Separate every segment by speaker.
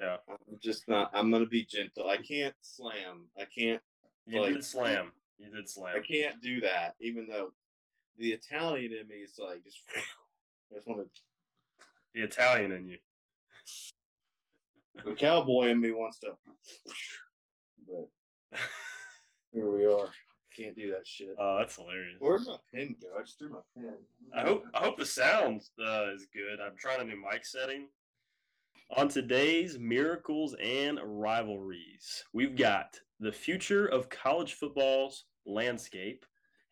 Speaker 1: Yeah.
Speaker 2: I'm just not. I'm gonna be gentle. I can't slam. I can't.
Speaker 1: You
Speaker 2: Like-
Speaker 1: did slam. You did slam.
Speaker 2: I can't do that. Even though the Italian in me is like just. I just want to.
Speaker 1: The Italian in you.
Speaker 2: The cowboy in me wants to. But here we are. Can't do that shit.
Speaker 1: Oh, that's hilarious.
Speaker 2: Where'd my pen go? I just threw my pen.
Speaker 1: I hope I hope the sound uh, is good. I'm trying a new mic setting. On today's miracles and rivalries, we've got the future of college football's landscape,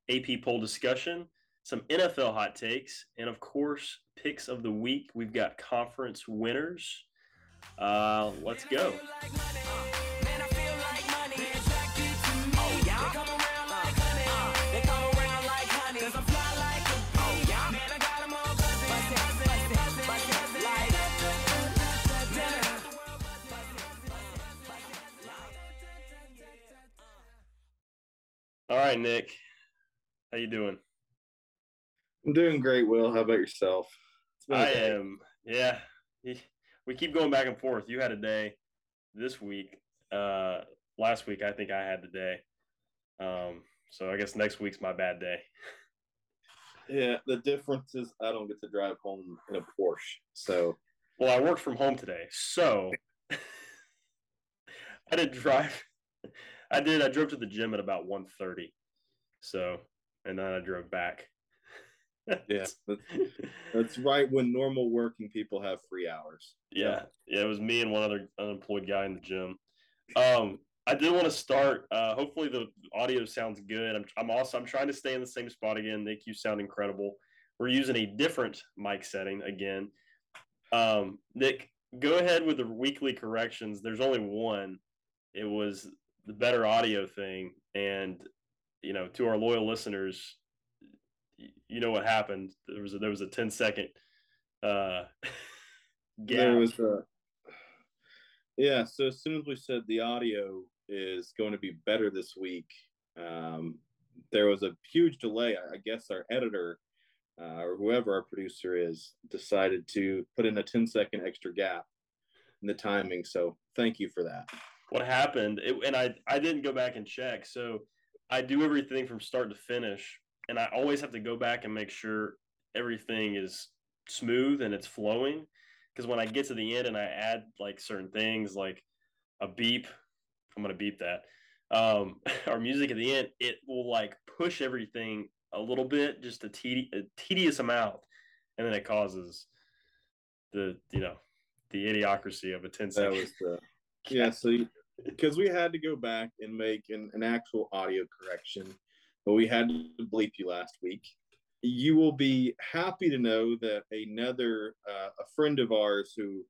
Speaker 1: AP poll discussion, some NFL hot takes, and of course, picks of the week. We've got conference winners. Uh, let's go. All right, Nick, how you doing?
Speaker 2: I'm doing great, Will. How about yourself? It's been a
Speaker 1: I
Speaker 2: day.
Speaker 1: am. Yeah, we keep going back and forth. You had a day this week. Uh, last week, I think I had the day. Um, so I guess next week's my bad day.
Speaker 2: Yeah, the difference is I don't get to drive home in a Porsche. So
Speaker 1: Well, I worked from home today, so I didn't drive. I did. I drove to the gym at about 1.30. So, and then I drove back.
Speaker 2: yeah, that's, that's right when normal working people have free hours.
Speaker 1: Yeah, yeah, it was me and one other unemployed guy in the gym. Um, I did want to start. Uh, hopefully the audio sounds good. I'm, I'm also I'm trying to stay in the same spot again. Nick, you sound incredible. We're using a different mic setting again. Um, Nick, go ahead with the weekly corrections. There's only one. It was the better audio thing, and you know, to our loyal listeners, you know what happened. There was a, there was a 10 second uh, gap.
Speaker 2: There was a yeah. So as soon as we said the audio is going to be better this week, um, there was a huge delay. I guess our editor uh, or whoever our producer is decided to put in a 10 second extra gap in the timing. So thank you for that.
Speaker 1: What happened it, and I, I didn't go back and check so i do everything from start to finish and i always have to go back and make sure everything is smooth and it's flowing because when i get to the end and i add like certain things like a beep i'm gonna beep that um our music at the end it will like push everything a little bit just a, tedi- a tedious amount and then it causes the you know the idiocracy of a 10
Speaker 2: That was the yeah. So because we had to go back and make an, an actual audio correction, but we had to bleep you last week. You will be happy to know that another uh, a friend of ours who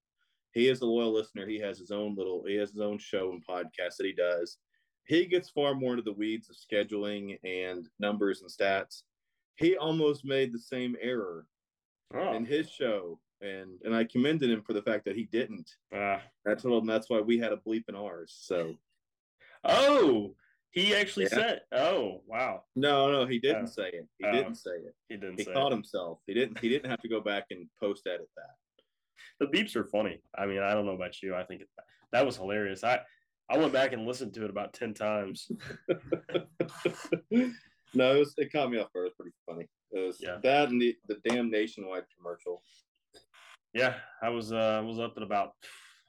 Speaker 2: he is a loyal listener. He has his own little he has his own show and podcast that he does. He gets far more into the weeds of scheduling and numbers and stats. He almost made the same error
Speaker 1: oh,
Speaker 2: in his show, and and I commended him for the fact that he didn't.
Speaker 1: ah.
Speaker 2: I told him that's why we had a bleep in ours. So
Speaker 1: Oh, he actually
Speaker 2: Yeah.
Speaker 1: said. Oh, wow.
Speaker 2: no, no, he didn't
Speaker 1: Oh.
Speaker 2: say it. He
Speaker 1: Oh.
Speaker 2: didn't say it.
Speaker 1: He didn't
Speaker 2: He caught
Speaker 1: it.
Speaker 2: himself. He didn't. He didn't have to go back and post edit that.
Speaker 1: The beeps are funny. I mean, I don't know about you. I think it, that was hilarious. I I went back and listened to it about ten times.
Speaker 2: no, it, was, it caught me off guard. It was pretty funny. It was
Speaker 1: Yeah.
Speaker 2: that and the, the damn nationwide commercial.
Speaker 1: Yeah, I was uh was up at about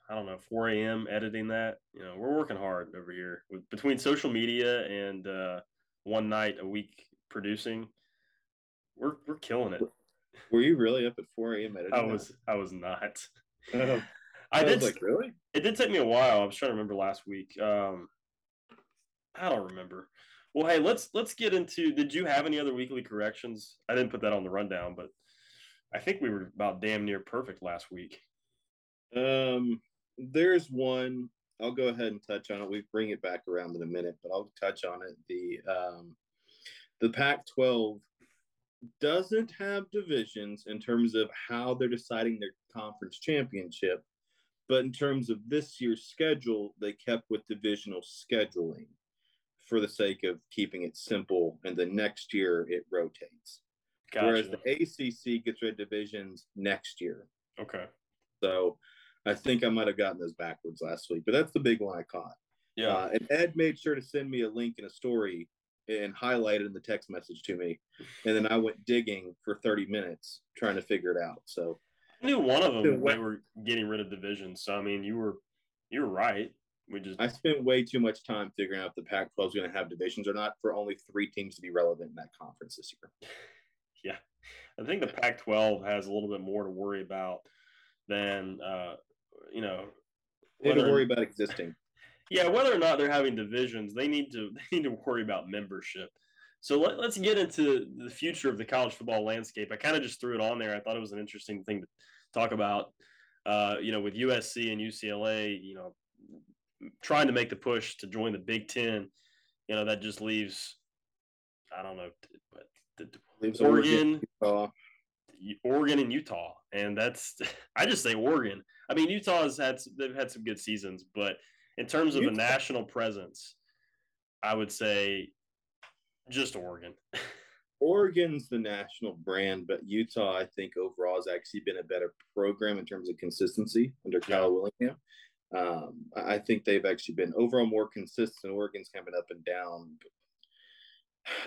Speaker 1: I don't know 4 a.m. editing that. You know, we're working hard over here with between social media and uh, one night a week producing. We're we're killing it.
Speaker 2: Were you really up at 4 a.m. editing?
Speaker 1: I
Speaker 2: that?
Speaker 1: was I was not. I
Speaker 2: I
Speaker 1: did
Speaker 2: was like, really?
Speaker 1: it did take me a while. I was trying to remember last week. Um, I don't remember. Well, hey, let's let's get into. Did you have any other weekly corrections? I didn't put that on the rundown, but I think we were about damn near perfect last week.
Speaker 2: Um, there's one. I'll go ahead and touch on it. We bring it back around in a minute, but I'll touch on it. The um, the Pac-12 doesn't have divisions in terms of how they're deciding their conference championship, but in terms of this year's schedule, they kept with divisional scheduling for the sake of keeping it simple. And the next year it rotates,
Speaker 1: Gotcha.
Speaker 2: whereas the ACC gets rid of divisions next year.
Speaker 1: okay.
Speaker 2: So I think I might have gotten those backwards last week, but that's the big one I caught.
Speaker 1: Yeah.
Speaker 2: Uh, and Ed made sure to send me a link in a story and highlighted in the text message to me. And then I went digging for 30 minutes trying to figure it out. So
Speaker 1: I knew one of them they were getting rid of divisions. So I mean you were you were right. We just
Speaker 2: I spent way too much time figuring out if the Pac 12 is going to have divisions or not for only three teams to be relevant in that conference this year.
Speaker 1: Yeah. I think the Pac 12 has a little bit more to worry about than, uh, you know,
Speaker 2: they worry about existing.
Speaker 1: Yeah, whether or not they're having divisions, they need to they need to worry about membership. So let, us get into the future of the college football landscape. I kind of just threw it on there. I thought it was an interesting thing to talk about. Uh, you know, with USC and UCLA, you know, trying to make the push to join the Big Ten, you know, that just leaves, I don't know, but Oregon, Oregon, Oregon and Utah, and that's I just say Oregon. I mean, Utah has had they've had some good seasons, but in terms of Utah. a national presence, I would say just Oregon.
Speaker 2: Oregon's the national brand, but Utah, I think overall has actually been a better program in terms of consistency under Kyle Whittingham. Um, I think they've actually been overall more consistent. Oregon's kind coming up and down.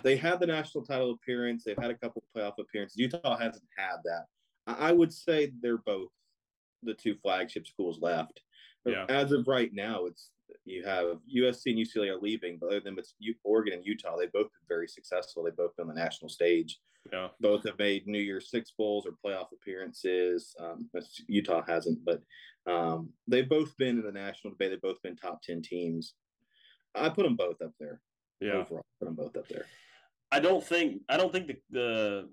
Speaker 2: They had the national title appearance. They've had a couple playoff appearances. Utah hasn't had that. I would say they're both the two flagship schools left. Yeah. As of right now, it's you have USC and UCLA are leaving, but other than it's Oregon and Utah, they've both been very successful. They've both been on the national stage.
Speaker 1: Yeah.
Speaker 2: Both have made New Year's Six bowls or playoff appearances. Um, Utah hasn't, but um, they've both been in the national debate. They've both been top ten teams. I put them both up there.
Speaker 1: Yeah,
Speaker 2: overall, put them both up there.
Speaker 1: I don't think I don't think the, the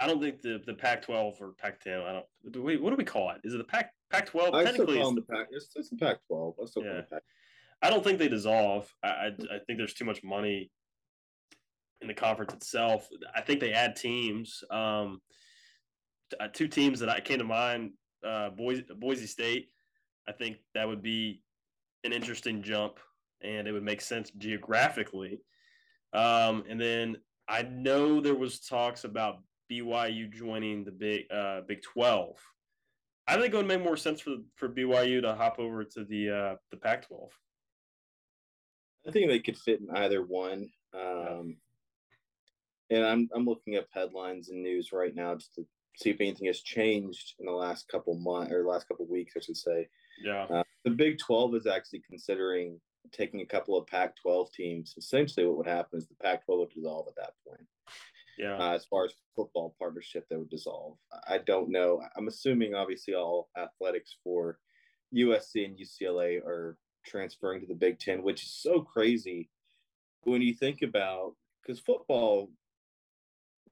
Speaker 1: I don't think the the Pac-12 or Pac-10. I don't. Do we, what do we call it? Is it the Pac Pac-12?
Speaker 2: I Technically, it's the Pac. It's, it's the Pac-12. I still
Speaker 1: yeah. Pac. I don't think they dissolve. I, I I think there's too much money in the conference itself. I think they add teams. Um, uh, two teams that I came to mind: uh, Boise, Boise State. I think that would be an interesting jump, and it would make sense geographically. Um, and then I know there was talks about BYU joining the Big uh, Big Twelve. I think it would make more sense for for BYU to hop over to the uh, the Pac twelve.
Speaker 2: I think they could fit in either one. Um, and I'm I'm looking up headlines and news right now just to see if anything has changed in the last couple months or last couple weeks, I should say.
Speaker 1: Yeah. Uh,
Speaker 2: the Big 12 is actually considering taking a couple of Pac 12 teams. Essentially, what would happen is the Pac 12 would dissolve at that point.
Speaker 1: Yeah.
Speaker 2: Uh, as far as football partnership, that would dissolve. I don't know. I'm assuming, obviously, all athletics for USC and UCLA are transferring to the Big Ten, which is so crazy when you think about because football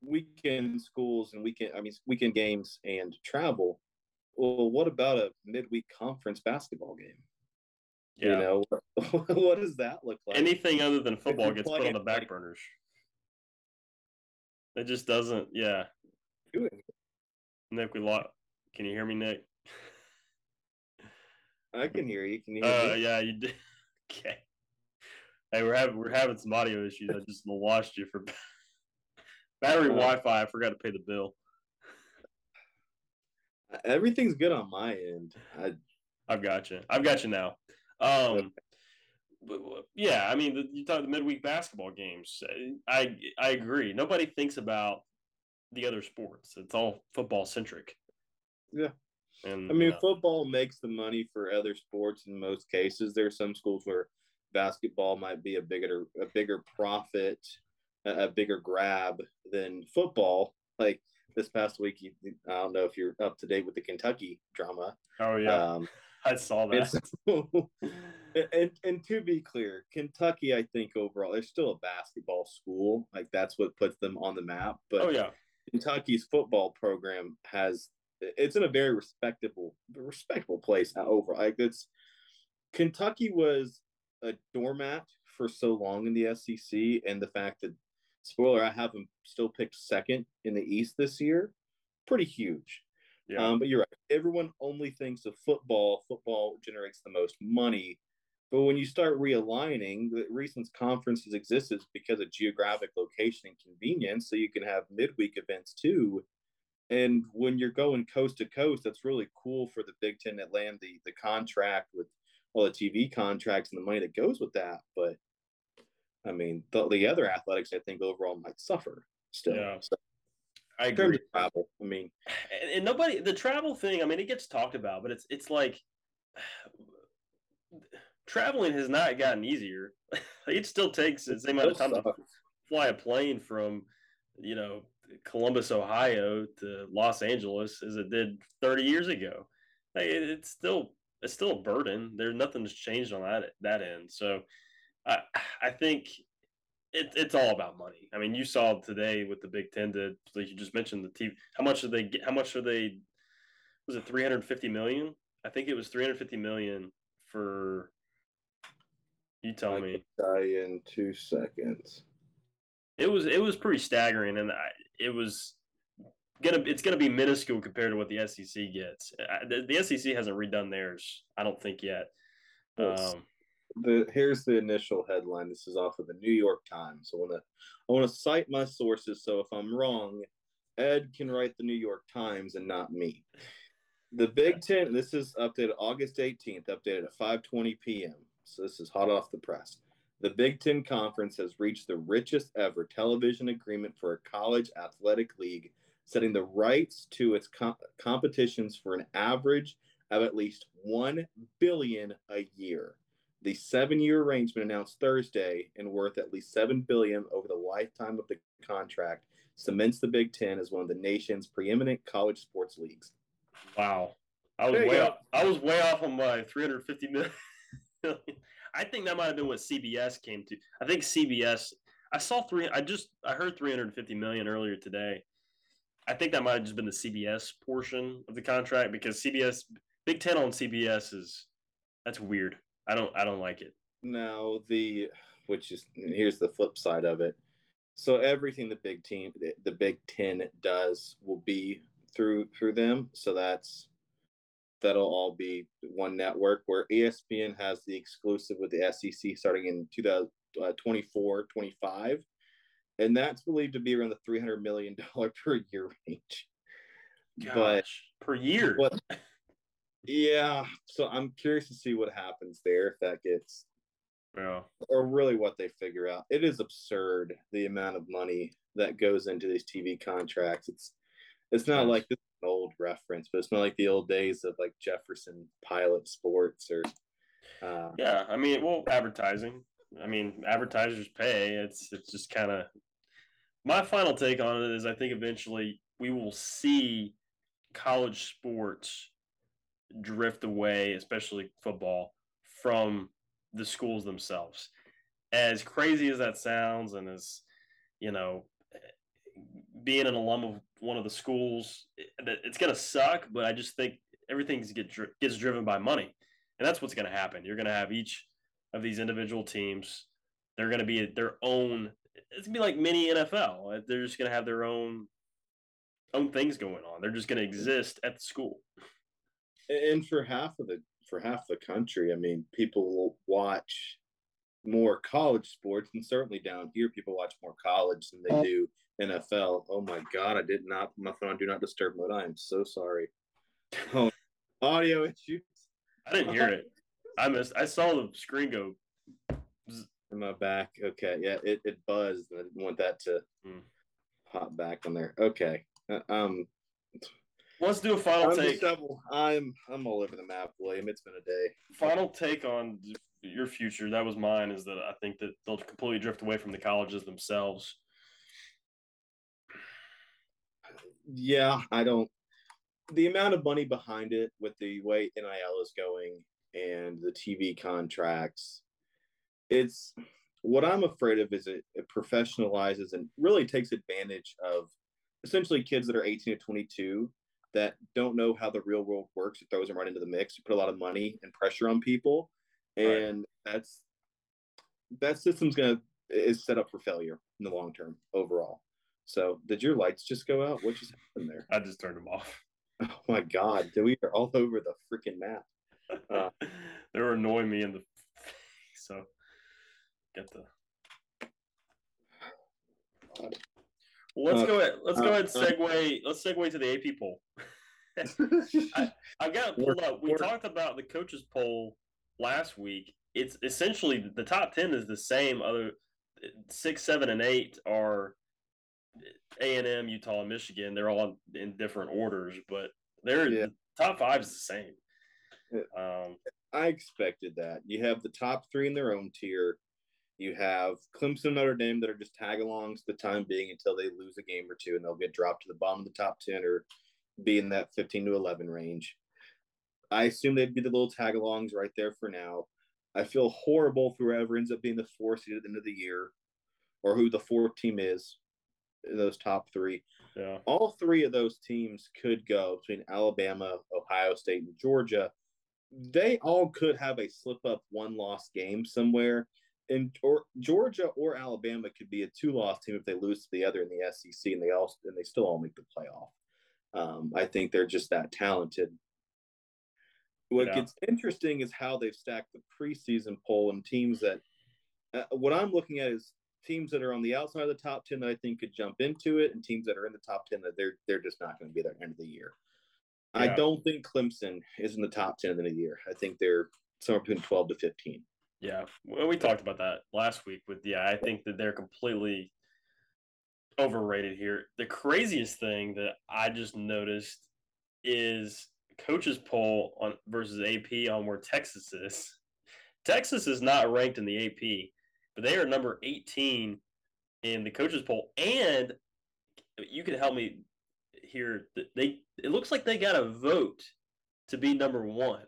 Speaker 2: weekend schools and weekend I mean weekend games and travel. Well, what about a midweek conference basketball game? Yeah. You know, what does that look like?
Speaker 1: Anything other than football gets put on the back burners. It just doesn't, yeah. Nick, we lost. Can you hear me, Nick?
Speaker 2: I can hear you. Can you
Speaker 1: uh, me? Yeah, you did. Okay. Hey, we're having we're having some audio issues. I just lost you for battery uh, Wi-Fi. I forgot to pay the bill.
Speaker 2: Everything's good on my end. I,
Speaker 1: I've got you. I've got you now. Um, but, yeah, I mean, the, you talk the midweek basketball games. I I agree. Nobody thinks about the other sports. It's all football centric.
Speaker 2: Yeah. And I mean, football makes the money for other sports in most cases. There are some schools where basketball might be a bigger a bigger profit, a, a bigger grab than football. Like this past week, you, I don't know if you're up to date with the Kentucky drama.
Speaker 1: Oh yeah, um, I saw that.
Speaker 2: And, and, and to be clear, Kentucky, I think overall, they're still a basketball school. Like that's what puts them on the map. But
Speaker 1: oh yeah,
Speaker 2: Kentucky's football program has it's in a very respectable respectable place over like it's kentucky was a doormat for so long in the sec and the fact that spoiler i have them still picked second in the east this year pretty huge yeah. Um, but you're right everyone only thinks of football football generates the most money but when you start realigning the reasons conferences exist is because of geographic location and convenience so you can have midweek events too And when you're going coast to coast, that's really cool for the Big Ten that land the the contract with all the TV contracts and the money that goes with that. But I mean, the, the other athletics, I think overall might suffer still. Yeah. So,
Speaker 1: I agree.
Speaker 2: Travel. I mean,
Speaker 1: and, nobody the travel thing. I mean, it gets talked about, but it's it's like traveling has not gotten easier. it still takes the same amount of time to fly a plane from, you know, Columbus, Ohio to Los Angeles as it did 30 years ago. it's still it's still a burden. There's nothing's changed on that that end. So I I think it, it's all about money. I mean, you saw today with the Big Ten, that like you just mentioned, the TV. How much did they get? How much are they? Was it 350 million? I think it was 350 million for. You tell I me.
Speaker 2: Die in two seconds.
Speaker 1: It was it was pretty staggering, and I, it was gonna it's gonna be minuscule compared to what the SEC gets. The, the SEC hasn't redone theirs, I don't think yet. Um,
Speaker 2: the here's the initial headline. This is off of the New York Times. I want to I want to cite my sources. So if I'm wrong, Ed can write the New York Times and not me. The Big Ten. This is updated August 18th. Updated at 5:20 p.m. So this is hot off the press. The Big Ten Conference has reached the richest ever television agreement for a college athletic league, setting the rights to its competitions for an average of at least 1 billion a year. The seven-year arrangement announced Thursday and worth at least seven billion over the lifetime of the contract cements the Big Ten as one of the nation's preeminent college sports leagues.
Speaker 1: Wow, I was way off, I was way off on my 350 million. I think that might have been what CBS came to. I think CBS. I saw three. I just I heard 350 million earlier today. I think that might have just been the CBS portion of the contract because CBS Big Ten on CBS is that's weird. I don't I don't like it.
Speaker 2: Now the which is here's the flip side of it. So everything the Big Team the Big Ten does will be through through them. So that's that'll all be one network where ESPN has the exclusive with the SEC starting in 2024 uh, 25 and that's believed to be around the 300 million dollar per year range
Speaker 1: Gosh, but per year but
Speaker 2: yeah, so I'm curious to see what happens there if that gets
Speaker 1: yeah.
Speaker 2: Or really what they figure out. It is absurd the amount of money that goes into these TV contracts. It's it's not yes. like this an old reference, but it's not like the old days of like Jefferson Pilot Sports or
Speaker 1: uh, Yeah, I mean, well, advertising. I mean, advertisers pay. It's it's just kind of my final take on it is I think eventually we will see college sports drift away, especially football, from the schools themselves. As crazy as that sounds, and as you know, being an alum of one of the schools, it's going to suck. But I just think everything's get gets driven by money, and that's what's going to happen. You're going to have each of these individual teams. They're going to be their own. It's going to be like mini NFL. They're just going to have their own own things going on. They're just going to mm-hmm. exist at the school
Speaker 2: and for half of the for half the country, I mean, people will watch more college sports, and certainly down here, people watch more college than they do NFL. Oh my God, I did not put my phone on Do Not Disturb mode. I am so sorry. Oh, audio issues.
Speaker 1: I didn't hear it. I missed. I saw the screen go.
Speaker 2: In my back. Okay, yeah, it, it buzzed. I didn't want that to mm. hop back on there. Okay, uh, um,
Speaker 1: Let's do a final
Speaker 2: I'm
Speaker 1: take.
Speaker 2: I'm I'm all over the map, William. It's been a day.
Speaker 1: Final take on your future. That was mine. Is that I think that they'll completely drift away from the colleges themselves.
Speaker 2: Yeah, I don't. The amount of money behind it, with the way NIL is going and the TV contracts, it's what I'm afraid of. Is it, it professionalizes and really takes advantage of essentially kids that are 18 to 22 that don't know how the real world works. It throws them right into the mix. You put a lot of money and pressure on people, and right. that's that system's gonna is set up for failure in the long term overall. So, did your lights just go out? What just happened there?
Speaker 1: I just turned them off.
Speaker 2: Oh my god! Do we are all over the freaking map.
Speaker 1: Uh, they were annoying me in the so get the. Let's uh, go ahead. Let's uh, go ahead and uh, segue. let's segue to the AP poll. I, I got pulled up. We talked about the coaches poll last week. It's essentially the top ten is the same. Other six, seven, and eight are A and M, Utah, and Michigan. They're all in different orders, but they're yeah. the top five is the same.
Speaker 2: Um, I expected that. You have the top three in their own tier. You have Clemson, Notre Dame that are just tag alongs for the time being until they lose a game or two and they'll get dropped to the bottom of the top 10 or be in that 15 to 11 range. I assume they'd be the little tag alongs right there for now. I feel horrible for whoever ends up being the four seed at the end of the year or who the fourth team is, in those top three.
Speaker 1: Yeah.
Speaker 2: All three of those teams could go between Alabama, Ohio State, and Georgia. They all could have a slip up one loss game somewhere and or Georgia or Alabama could be a two loss team if they lose to the other in the SEC and they all and they still all make the playoff. Um, I think they're just that talented. What yeah. gets interesting is how they've stacked the preseason poll and teams that. Uh, what I'm looking at is teams that are on the outside of the top ten that I think could jump into it, and teams that are in the top ten that they're they're just not going to be there at the end of the year. Yeah. I don't think Clemson is in the top ten in the year. I think they're somewhere between twelve to fifteen.
Speaker 1: Yeah, well, we talked about that last week. With yeah, I think that they're completely overrated here. The craziest thing that I just noticed is coaches poll on versus AP on where Texas is. Texas is not ranked in the AP, but they are number 18 in the coaches poll. And you can help me here. They it looks like they got a vote to be number one.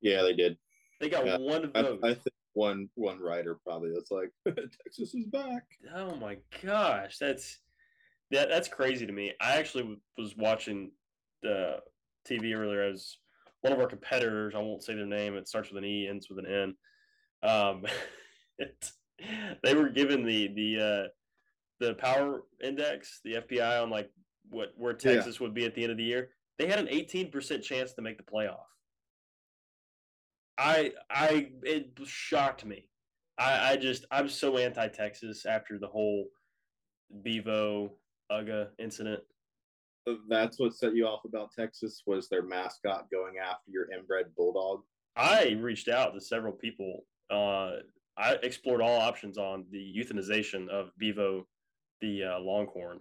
Speaker 2: Yeah, they did.
Speaker 1: They got yeah, one vote.
Speaker 2: I, I, think one one writer probably that's like Texas is back.
Speaker 1: Oh my gosh, that's that that's crazy to me. I actually was watching the TV earlier as one of our competitors. I won't say their name. It starts with an E, ends with an N. Um, it, they were given the the uh, the power index, the FPI on like what where Texas yeah. would be at the end of the year. They had an 18% chance to make the playoff. I I it shocked me. I I just I'm so anti Texas after the whole Bevo Uga incident.
Speaker 2: That's what set you off about Texas was their mascot going after your inbred bulldog.
Speaker 1: I reached out to several people. Uh, I explored all options on the euthanization of Bevo, the uh, longhorn.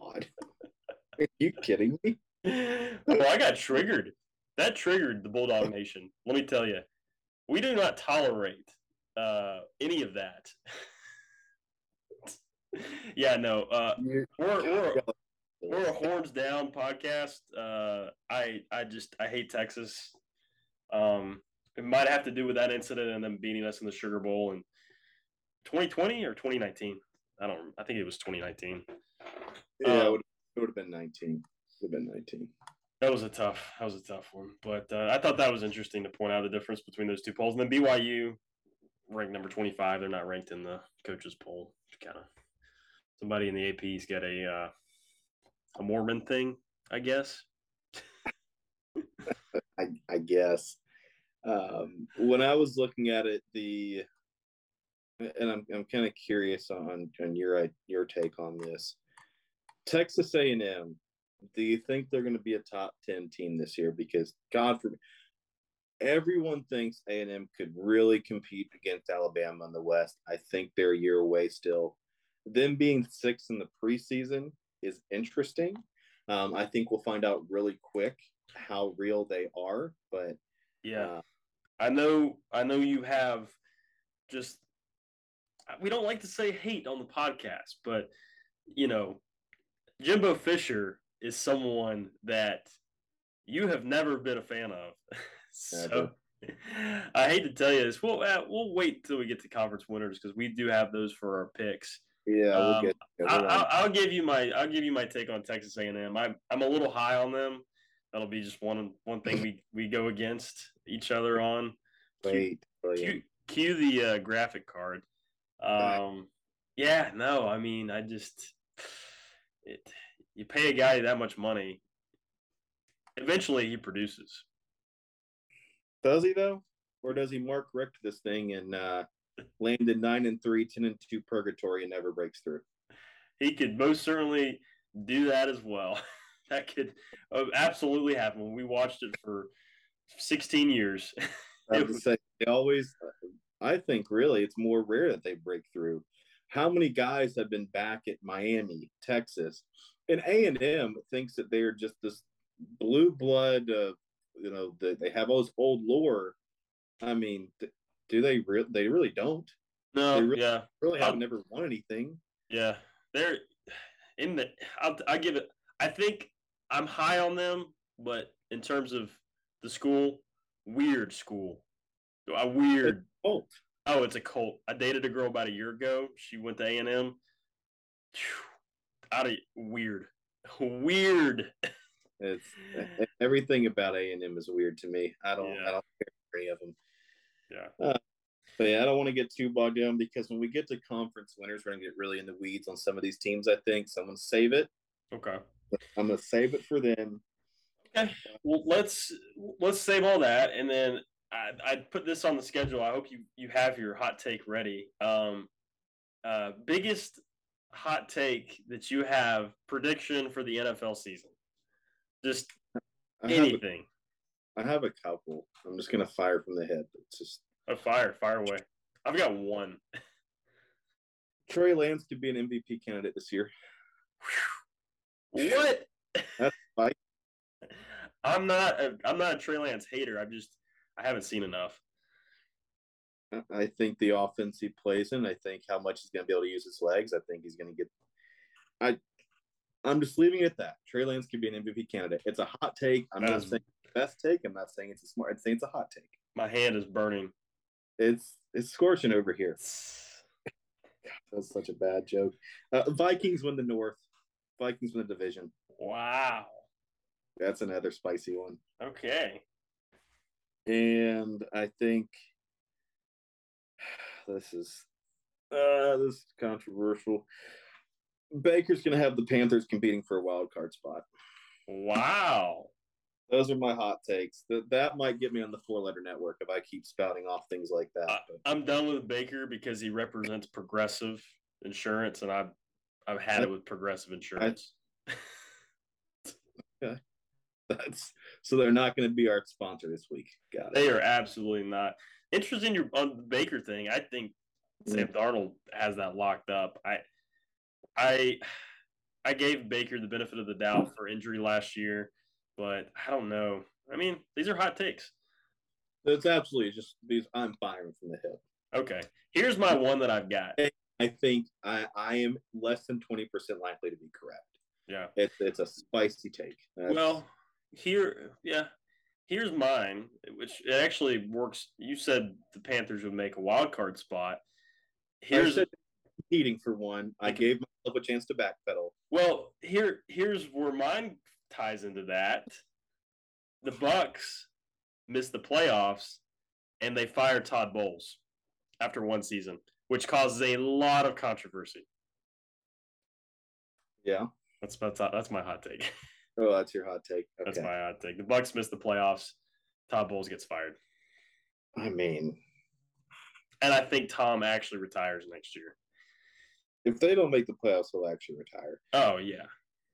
Speaker 2: God. Are you kidding me?
Speaker 1: well, I got triggered that triggered the Bulldog Nation. Let me tell you, we do not tolerate uh, any of that. yeah, no, uh, we're we're we're a horns down podcast. Uh, I I just I hate Texas. Um, it might have to do with that incident and them beating us in the Sugar Bowl in 2020 or 2019. I don't. I think it was 2019.
Speaker 2: Yeah, um, it, would, it would have been 19. It would have been 19.
Speaker 1: That was a tough. That was a tough one, but uh, I thought that was interesting to point out the difference between those two polls. And then BYU ranked number twenty five. They're not ranked in the coaches poll. Kind of somebody in the AP's got a uh, a Mormon thing, I guess.
Speaker 2: I, I guess. Um, when I was looking at it, the and I'm I'm kind of curious on on your your take on this. Texas A and M do you think they're going to be a top 10 team this year? Because God forbid, everyone thinks A&M could really compete against Alabama in the West. I think they're a year away still. Them being six in the preseason is interesting. Um, I think we'll find out really quick how real they are. But
Speaker 1: yeah, uh, I know, I know you have just. We don't like to say hate on the podcast, but you know, Jimbo Fisher is someone that you have never been a fan of. so I hate to tell you this. We'll uh, we'll wait till we get to conference winners because we do have those for our picks.
Speaker 2: Yeah,
Speaker 1: um, we'll I, will give you my I'll give you my take on Texas A&M. I'm I'm a little high on them. That'll be just one one thing we we go against each other on.
Speaker 2: Wait,
Speaker 1: cue, cue, the uh, graphic card. Um, yeah, no, I mean, I just it you pay a guy that much money, eventually he produces.
Speaker 2: Does he though, or does he Mark Richt this thing and uh, landed nine and three, 10 and two purgatory, and never breaks through.
Speaker 1: He could most certainly do that as well. that could uh, absolutely happen. We watched it for 16 years.
Speaker 2: I would say they always, I think really it's more rare that they break through. How many guys have been back at Miami, Texas, and A and M thinks that they're just this blue blood. Uh, you know, the, they have all this old lore. I mean, do they? Re- they really don't.
Speaker 1: No,
Speaker 2: really,
Speaker 1: yeah,
Speaker 2: really have never won anything.
Speaker 1: Yeah, they're in the. I'll, I give it. I think I'm high on them, but in terms of the school, weird school, a weird
Speaker 2: cult.
Speaker 1: Oh, it's a cult. I dated a girl about a year ago. She went to A and M. Out of weird, weird.
Speaker 2: It's everything about A and M is weird to me. I don't. Yeah. I don't care any of them.
Speaker 1: Yeah. Uh,
Speaker 2: but yeah, I don't want to get too bogged down because when we get to conference winners, we're gonna get really in the weeds on some of these teams. I think someone save it.
Speaker 1: Okay.
Speaker 2: I'm gonna save it for them.
Speaker 1: Okay. Well, let's let's save all that, and then I I put this on the schedule. I hope you you have your hot take ready. Um, uh, biggest hot take that you have prediction for the NFL season. Just I anything.
Speaker 2: Have a, I have a couple. I'm just gonna fire from the hip. It's just
Speaker 1: a fire, fire away. I've got one.
Speaker 2: Trey Lance could be an MVP candidate this year.
Speaker 1: What?
Speaker 2: That's fine.
Speaker 1: I'm not. A, I'm not a Trey Lance hater. I'm just. I haven't seen enough.
Speaker 2: I think the offense he plays in. I think how much he's going to be able to use his legs. I think he's going to get. I. I'm just leaving it at that. Trey Lance could be an MVP candidate. It's a hot take. I'm that not is, saying best take. I'm not saying it's a smart. I'm saying it's a hot take.
Speaker 1: My hand is burning.
Speaker 2: It's it's scorching over here. That's such a bad joke. Uh, Vikings win the North. Vikings win the division.
Speaker 1: Wow.
Speaker 2: That's another spicy one.
Speaker 1: Okay.
Speaker 2: And I think this is uh this is controversial. Baker's gonna have the Panthers competing for a wild card spot.
Speaker 1: Wow.
Speaker 2: Those are my hot takes. That that might get me on the four letter network if I keep spouting off things like that.
Speaker 1: I, I'm done with Baker because he represents progressive insurance, and I've I've had it with progressive insurance.
Speaker 2: okay. That's so they're not going to be our sponsor this week. Got it.
Speaker 1: They are absolutely not. Interesting your on the Baker thing. I think Sam. Darnold has that locked up. I I I gave Baker the benefit of the doubt for injury last year but I don't know. I mean, these are hot takes.
Speaker 2: It's absolutely just these. I'm firing from the hip.
Speaker 1: Okay, here's my one that I've got.
Speaker 2: I think I, I am less than twenty percent likely to be correct.
Speaker 1: Yeah,
Speaker 2: it's it's a spicy take.
Speaker 1: That's... Well, here, yeah, here's mine, which it actually works. You said the Panthers would make a wild card spot.
Speaker 2: Here's competing for one. I gave myself a chance to backpedal.
Speaker 1: Well, here here's where mine ties into that. The Bucks missed the playoffs and they fired Todd Bowles after one season, which causes a lot of controversy.
Speaker 2: Yeah.
Speaker 1: That's that's that's my hot take.
Speaker 2: Oh, that's your hot take.
Speaker 1: Okay. That's my hot take. The Bucks miss the playoffs. Todd Bowles gets fired.
Speaker 2: I mean,
Speaker 1: and I think Tom actually retires next year.
Speaker 2: If they don't make the playoffs, he'll actually retire.
Speaker 1: Oh yeah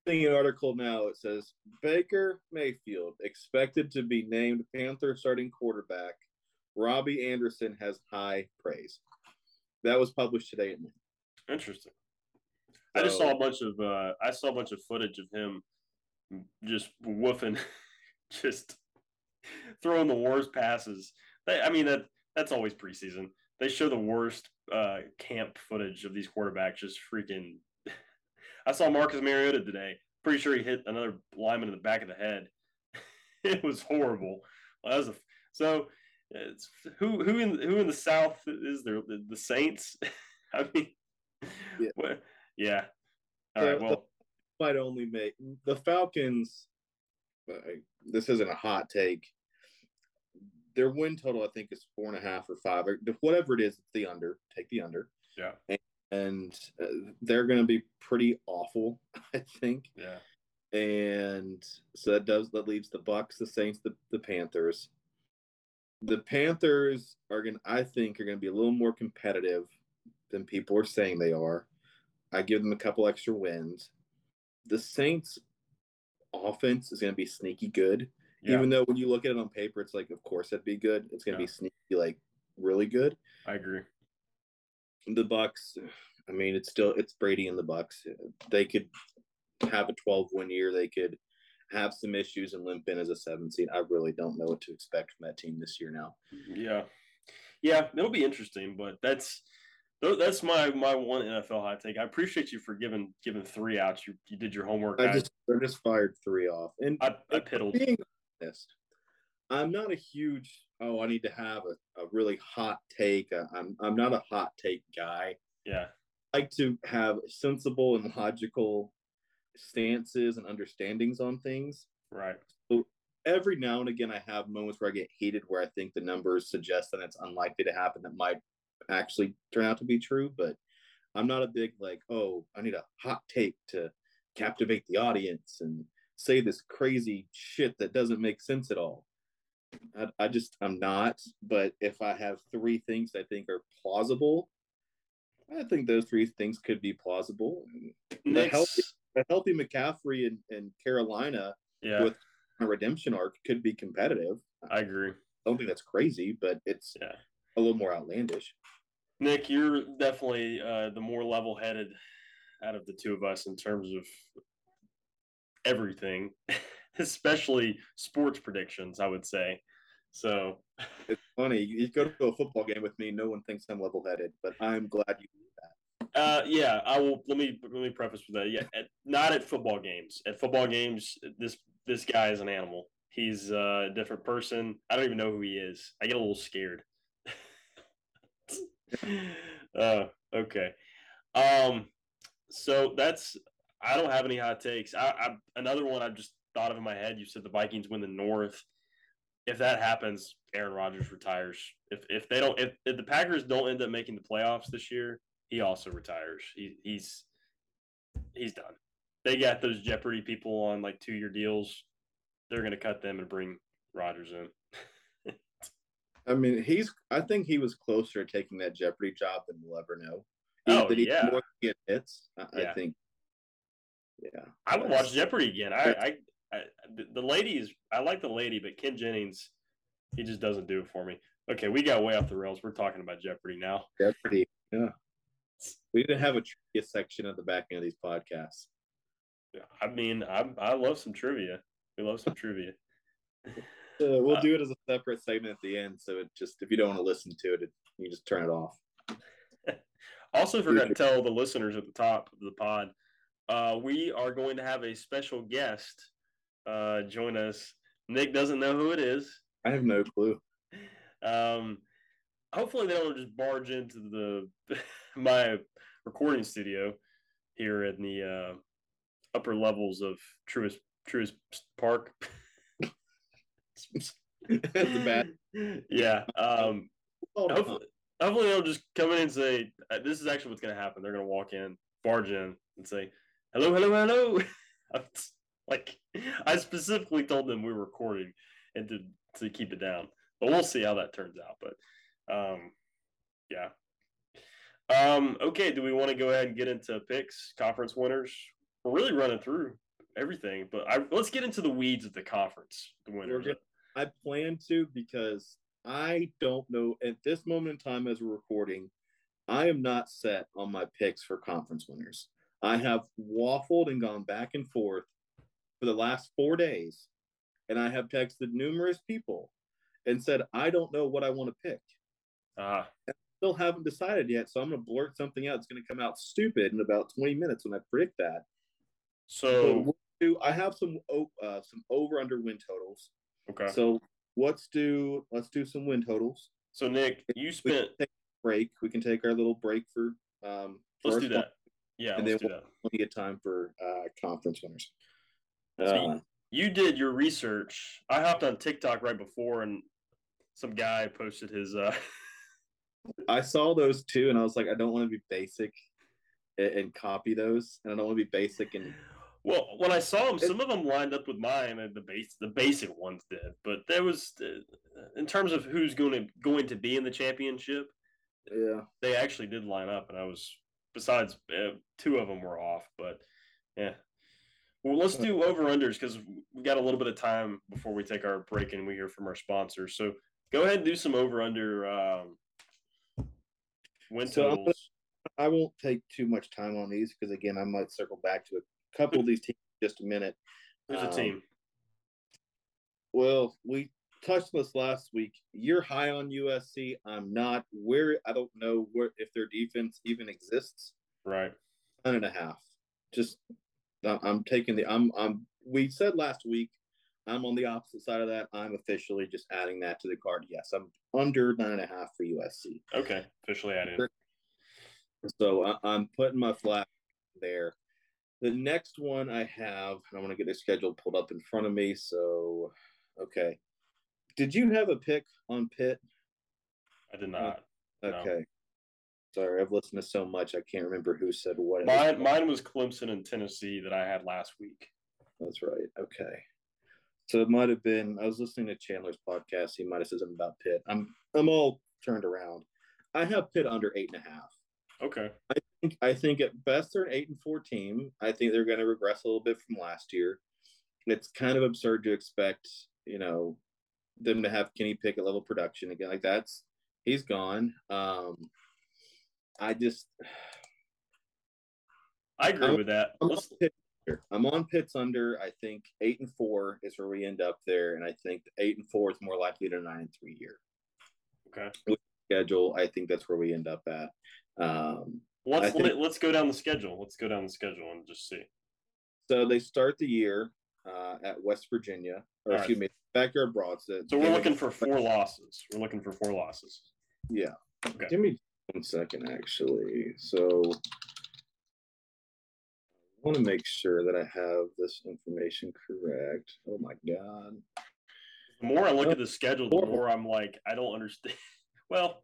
Speaker 2: seeing an article now. It says Baker Mayfield expected to be named Panther starting quarterback. Robbie Anderson has high praise. That was published today at noon.
Speaker 1: Interesting. So, I just saw a bunch of uh, I saw a bunch of footage of him just woofing, just throwing the worst passes. They, I mean that that's always preseason. They show the worst uh, camp footage of these quarterbacks just freaking I saw Marcus Mariota today. Pretty sure he hit another lineman in the back of the head. it was horrible. Well, that was a, so it's who who in who in the South is there? The, the Saints. I mean, yeah. Well, yeah. All right. Well,
Speaker 2: might only make the Falcons. This isn't a hot take. Their win total, I think, is four and a half or five, or whatever it is. It's the under. Take the under.
Speaker 1: Yeah.
Speaker 2: And and uh, they're going to be pretty awful, I think.
Speaker 1: Yeah.
Speaker 2: And so that does that leaves the Bucks, the Saints, the, the Panthers. the Panthers are going to, I think, are going to be a little more competitive than people are saying they are. I give them a couple extra wins. The Saints offense is going to be sneaky good. Yeah. Even though when you look at it on paper, it's like, of course, it'd be good. It's going to yeah. be sneaky, like really good.
Speaker 1: I agree.
Speaker 2: The Bucks, I mean, it's still it's Brady and the Bucks. They could have a 12 win year. They could have some issues and limp in as a seven seed. I really don't know what to expect from that team this year now.
Speaker 1: Yeah, yeah, it'll be interesting, but that's that's my my one NFL hot take. I appreciate you for giving giving three outs. You you did your homework.
Speaker 2: I just I just fired three off, and
Speaker 1: I, I piddled. Being
Speaker 2: honest, I'm not a huge. Oh, I need to have a, a really hot take. I'm I'm not a hot take guy.
Speaker 1: Yeah,
Speaker 2: I like to have sensible and logical stances and understandings on things.
Speaker 1: Right.
Speaker 2: So every now and again, I have moments where I get heated, where I think the numbers suggest that it's unlikely to happen. That might actually turn out to be true, but I'm not a big like, oh, I need a hot take to captivate the audience and say this crazy shit that doesn't make sense at all. I, I just I'm not. But if I have three things I think are plausible, I think those three things could be plausible. The healthy, a healthy McCaffrey in, in Carolina
Speaker 1: yeah.
Speaker 2: with a redemption arc could be competitive.
Speaker 1: I agree. I
Speaker 2: don't think that's crazy, but it's
Speaker 1: yeah.
Speaker 2: A little more outlandish.
Speaker 1: Nick, you're definitely uh, the more level headed out of the two of us in terms of everything, especially sports predictions, I would say. So
Speaker 2: it's funny. You go to a football game with me, no one thinks I'm level headed, but I'm glad you
Speaker 1: uh, yeah, I will. Let me let me preface with that. Yeah, at, not at football games. At football games, this this guy is an animal. He's uh, a different person. I don't even know who he is. I get a little scared. uh, okay. Um, so that's. I don't have any hot takes. I, I another one I just thought of in my head. You said the Vikings win the North. If that happens, Aaron Rodgers retires. If if they don't, if, if the Packers don't end up making the playoffs this year, he also retires. He, he's he's done. They got those Jeopardy people on like two year deals. They're gonna cut them and bring Rodgers in.
Speaker 2: I mean, he's. I think he was closer to taking that Jeopardy job than we'll ever know.
Speaker 1: He, oh he yeah,
Speaker 2: more get hits. I, yeah. I, think. Yeah,
Speaker 1: I would watch Jeopardy again. I, I, I, the ladies. I like the lady, but Ken Jennings, he just doesn't do it for me. Okay, we got way off the rails. We're talking about Jeopardy now.
Speaker 2: Jeopardy. Yeah. We didn't have a trivia section at the back end of these podcasts.
Speaker 1: I mean, I I love some trivia. We love some trivia.
Speaker 2: Uh, we'll do it as a separate segment at the end. So it just if you don't want to listen to it, it you just turn it off.
Speaker 1: also, forgot to tell the listeners at the top of the pod, uh, we are going to have a special guest uh, join us. Nick doesn't know who it is.
Speaker 2: I have no clue.
Speaker 1: Um, hopefully they don't just barge into the my recording studio here in the uh, upper levels of Truist Truist Park. Yeah. Um, hopefully, hopefully they'll just come in and say, uh, "This is actually what's going to happen." They're going to walk in, barge in, and say, "Hello, hello, hello." like I specifically told them we were recording and to to keep it down, but we'll see how that turns out. But um, yeah. Um, okay, do we want to go ahead and get into picks, conference winners? We're really running through everything, but I, let's get into the weeds of the conference, the winners.
Speaker 2: I plan to because I don't know at this moment in time as we're recording, I am not set on my picks for conference winners. I have waffled and gone back and forth for the last four days, and I have texted numerous people and said, I don't know what I want to pick.
Speaker 1: Uh,
Speaker 2: still haven't decided yet, so I'm going to blurt something out. It's going to come out stupid in about 20 minutes when I predict that.
Speaker 1: So,
Speaker 2: do, I have some uh, some over under win totals.
Speaker 1: Okay.
Speaker 2: So let's do let's do some win totals.
Speaker 1: So Nick, you spent
Speaker 2: break. We can take our little break for um.
Speaker 1: Let's do that. One, yeah, and then we'll
Speaker 2: that. get time for uh, conference winners.
Speaker 1: So uh, you did your research. I hopped on TikTok right before, and some guy posted his uh
Speaker 2: I saw those too, and I was like, I don't want to be basic and, and copy those, and I don't want to be basic and.
Speaker 1: Well, when I saw them, some of them lined up with mine, and the base, the basic ones did. But there was, uh, in terms of who's going to going to be in the championship,
Speaker 2: yeah,
Speaker 1: they actually did line up, and I was besides uh, two of them were off, but yeah. Well, let's do over unders because we got a little bit of time before we take our break and we hear from our sponsors. So go ahead and do some over under um, win
Speaker 2: So. I won't take too much time on these because again, I might circle back to a couple of these teams in just a minute.
Speaker 1: Who's a
Speaker 2: Um,
Speaker 1: team?
Speaker 2: Well, we touched this last week. You're high on USC. I'm not. Where I don't know where if their defense even exists.
Speaker 1: Right.
Speaker 2: Nine and a half. Just I'm- I'm taking the I'm I'm we said last week I'm on the opposite side of that. I'm officially just adding that to the card. Yes, I'm under nine and a half for USC.
Speaker 1: Okay. Officially added.
Speaker 2: So I, I'm putting my flag there. The next one I have, I want to get the schedule pulled up in front of me. So, okay. Did you have a pick on Pitt?
Speaker 1: I did oh, not. No.
Speaker 2: Okay. Sorry, I've listened to so much I can't remember who said what.
Speaker 1: Mine,
Speaker 2: was.
Speaker 1: mine was Clemson and Tennessee that I had last week.
Speaker 2: That's right. Okay. So it might have been. I was listening to Chandler's podcast. He might have said something about Pitt. I'm I'm all turned around. I have Pitt under eight and a half.
Speaker 1: Okay.
Speaker 2: I think I think at best they're an eight and four team. I think they're going to regress a little bit from last year. It's kind of absurd to expect, you know, them to have Kenny Pickett level production again. Like that's he's gone. Um, I just
Speaker 1: I agree
Speaker 2: I'm-
Speaker 1: with that.
Speaker 2: I'm
Speaker 1: Let's,
Speaker 2: on, Pitt under. I'm on Pitt's under. I think eight and four is where we end up there, and I think eight and four is more likely to nine and three year
Speaker 1: okay.
Speaker 2: schedule. I think that's where we end up at. Um,
Speaker 1: Let's
Speaker 2: think-
Speaker 1: let, let's go down the schedule. Let's go down the schedule and just see.
Speaker 2: So they start the year uh, at West Virginia, or
Speaker 1: All right.
Speaker 2: excuse me, backyard brawl. So,
Speaker 1: So we're looking for four losses. We're looking for four losses.
Speaker 2: Yeah.
Speaker 1: Okay.
Speaker 2: Give me one second, actually. So I want to make sure that I have this information correct. Oh my god.
Speaker 1: The more I look at the schedule, the more I'm like, I don't understand. Well,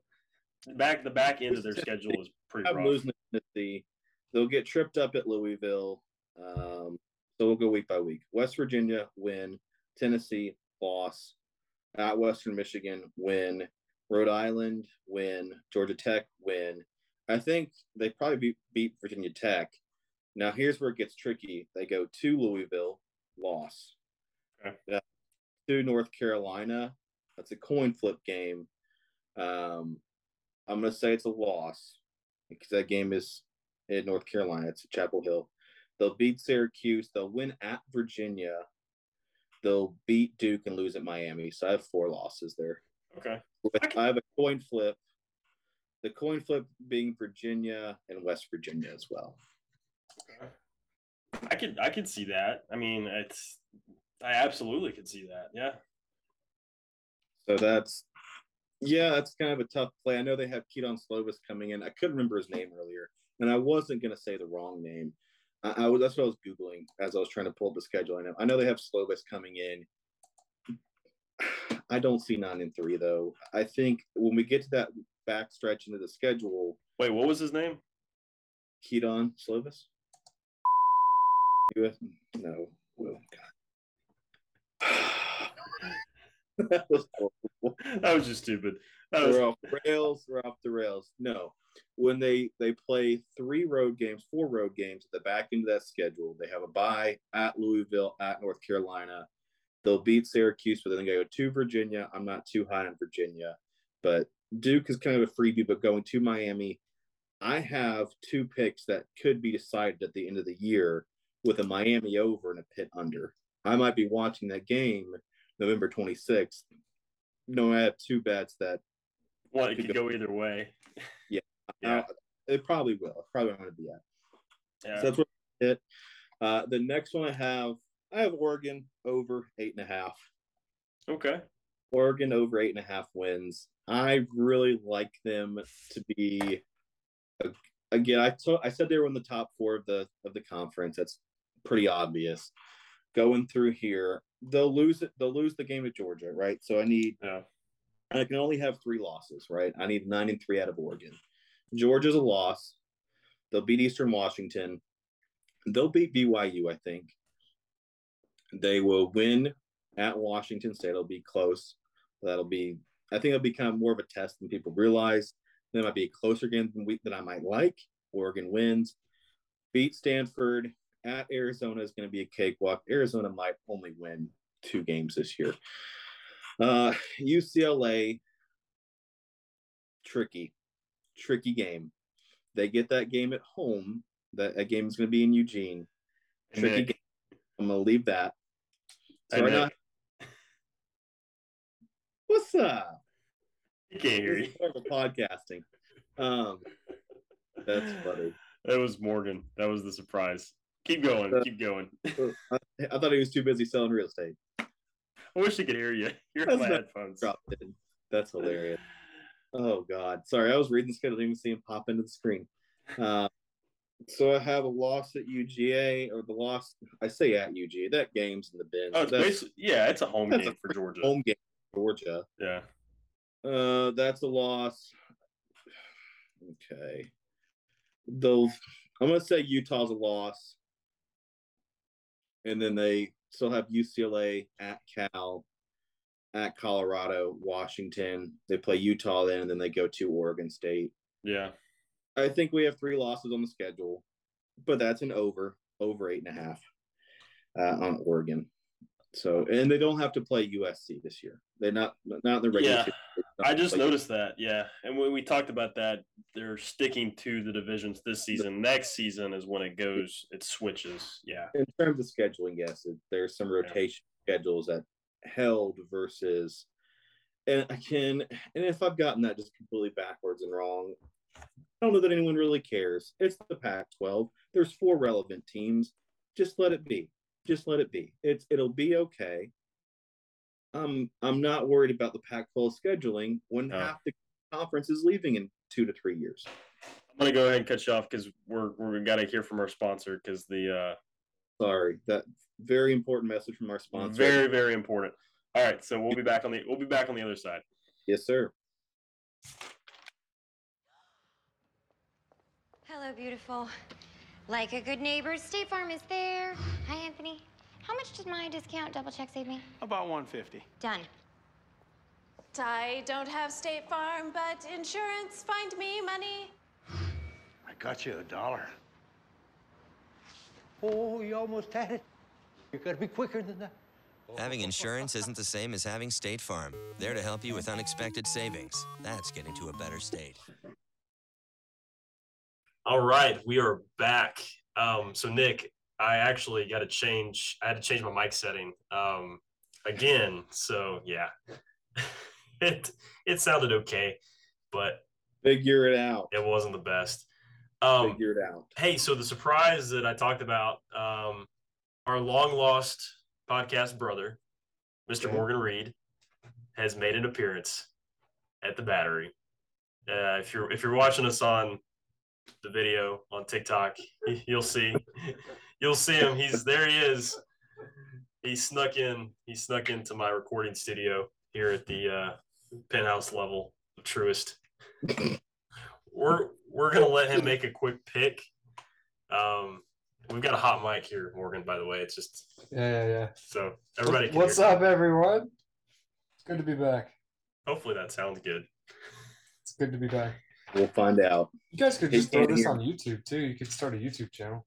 Speaker 1: back the back end of their schedule is pretty
Speaker 2: I'm
Speaker 1: rough.
Speaker 2: losing Tennessee. They'll get tripped up at Louisville. Um, so we'll go week by week. West Virginia win. Tennessee loss. At Western Michigan win. Rhode Island win. Georgia Tech win. I think they probably beat, beat Virginia Tech. Now here's where it gets tricky. They go to Louisville, loss.
Speaker 1: Okay.
Speaker 2: Yeah. To North Carolina. That's a coin flip game. Um, I'm gonna say it's a loss because that game is in North Carolina. It's at Chapel Hill. They'll beat Syracuse. They'll win at Virginia. They'll beat Duke and lose at Miami. So I have four losses there.
Speaker 1: Okay.
Speaker 2: I have a coin flip. The coin flip being Virginia and West Virginia as well.
Speaker 1: I could I could see that. I mean, it's I absolutely could see that. Yeah.
Speaker 2: So that's yeah, that's kind of a tough play. I know they have Kedon Slovis coming in. I couldn't remember his name earlier, and I wasn't going to say the wrong name. I, I was that's what I was googling as I was trying to pull up the schedule. I know I know they have Slovis coming in. I don't see nine and three though. I think when we get to that back stretch into the schedule,
Speaker 1: Wait, what was his name?
Speaker 2: Kedon Slovis. No, Will. God. that was horrible.
Speaker 1: That was just stupid. That was
Speaker 2: We're off the rails. We're off the rails. No, when they they play three road games, four road games at the back end of that schedule, they have a bye at Louisville, at North Carolina. They'll beat Syracuse, but then they go to Virginia. I'm not too high on Virginia, but Duke is kind of a freebie. But going to Miami, I have two picks that could be decided at the end of the year with a Miami over and a Pitt under. I might be watching that game November 26th. No, I have two bets that
Speaker 1: well, it could go either way.
Speaker 2: Yeah.
Speaker 1: Yeah.
Speaker 2: Uh, it probably will. Probably going to be at.
Speaker 1: Yeah.
Speaker 2: So that's what it. Uh, the next one I have, I have Oregon over eight and a half.
Speaker 1: Okay.
Speaker 2: Oregon over eight and a half wins. I really like them to be. Again, I told, I said they were in the top four of the of the conference. That's pretty obvious. Going through here, they'll lose it. They'll lose the game at Georgia, right? So I need
Speaker 1: Yeah.
Speaker 2: I can only have three losses, right? I need nine and three out of Oregon. Georgia's a loss. They'll beat Eastern Washington. They'll beat BYU, I think. They will win at Washington State. It'll be close. That'll be, I think it'll be kind of more of a test than people realize. That might be a closer game than we than I might like. Oregon wins, beat Stanford at Arizona is going to be a cakewalk. Arizona might only win two games this year. Uh, UCLA, tricky, tricky game. They get that game at home. That, that game is going to be in Eugene. Tricky game. I'm going to leave that. So right now, what's up?
Speaker 1: You can't hear you.
Speaker 2: podcasting. Um, that's funny.
Speaker 1: That was Morgan. That was the surprise. Keep going. Uh, keep going.
Speaker 2: I, I, thought he was too busy selling real estate.
Speaker 1: I wish he could hear you. You're in my headphones.
Speaker 2: Dropped in. That's hilarious. Oh God. Sorry, I was reading the schedule. Didn't even see him pop into the screen. Uh, so I have a loss at UGA or the loss. I say at UGA. That game's in the bin.
Speaker 1: Oh, it's yeah. It's a home game for Georgia.
Speaker 2: Home game, for Georgia.
Speaker 1: Yeah.
Speaker 2: Uh, that's a loss. Okay. Though I'm gonna say Utah's a loss, and then they still have UCLA at Cal, at Colorado, Washington. They play Utah then, and then they go to Oregon State.
Speaker 1: Yeah.
Speaker 2: I think we have three losses on the schedule, but that's an over, over eight and a half uh, on Oregon. So, and they don't have to play USC this year. They're not not the regular.
Speaker 1: Yeah, I just noticed that. Yeah, and when we talked about that, they're sticking to the divisions this season. Next season is when it goes, it switches. Yeah.
Speaker 2: In terms of scheduling, yes, there's some rotation yeah. schedules that held versus, and I can, and if I've gotten that just completely backwards and wrong, I don't know that anyone really cares. It's the Pac-12. There's four relevant teams. Just let it be just let it be. It's it'll be okay. Um, I'm not worried about the Pac-12 scheduling when no. half the conference is leaving in two to three years.
Speaker 1: I'm gonna go ahead and cut you off because we're we're got to hear from our sponsor because the. uh
Speaker 2: Sorry, that very important message from our sponsor.
Speaker 1: Very very important. All right, so we'll be back on the we'll be back on the other side.
Speaker 2: Yes, sir.
Speaker 3: Hello, beautiful. Like a good neighbor, State Farm is there. Hi, Anthony. How much did my discount double check save me?
Speaker 4: About 150.
Speaker 3: Done.
Speaker 5: I don't have State Farm, but insurance, find me money.
Speaker 4: I got you a dollar. Oh, you almost had it. You gotta be quicker than that.
Speaker 6: Having insurance isn't the same as having State Farm. There to help you with unexpected savings. That's getting to a better state.
Speaker 1: All right, we are back. Um, so Nick, I actually got to change. I had to change my mic setting um, again. So yeah, it it sounded okay, but
Speaker 2: figure it out.
Speaker 1: It wasn't the best. Um,
Speaker 2: figure it out.
Speaker 1: Hey, so the surprise that I talked about, um, our long lost podcast brother, Mr. Okay. Morgan Reed, has made an appearance at the Battery. Uh, if you're if you're watching us on the video on TikTok. You'll see, you'll see him. He's there. He is. He snuck in. He snuck into my recording studio here at the uh, penthouse level of Truist. we're we're gonna let him make a quick pick. Um, we've got a hot mic here, Morgan. By the way, it's just
Speaker 7: yeah, yeah, yeah.
Speaker 1: So everybody,
Speaker 7: what's up, everyone? It's good to be back.
Speaker 1: Hopefully that sounds good.
Speaker 7: It's good to be back.
Speaker 2: We'll find out.
Speaker 7: You guys could just throw this on YouTube too. You could start a YouTube channel.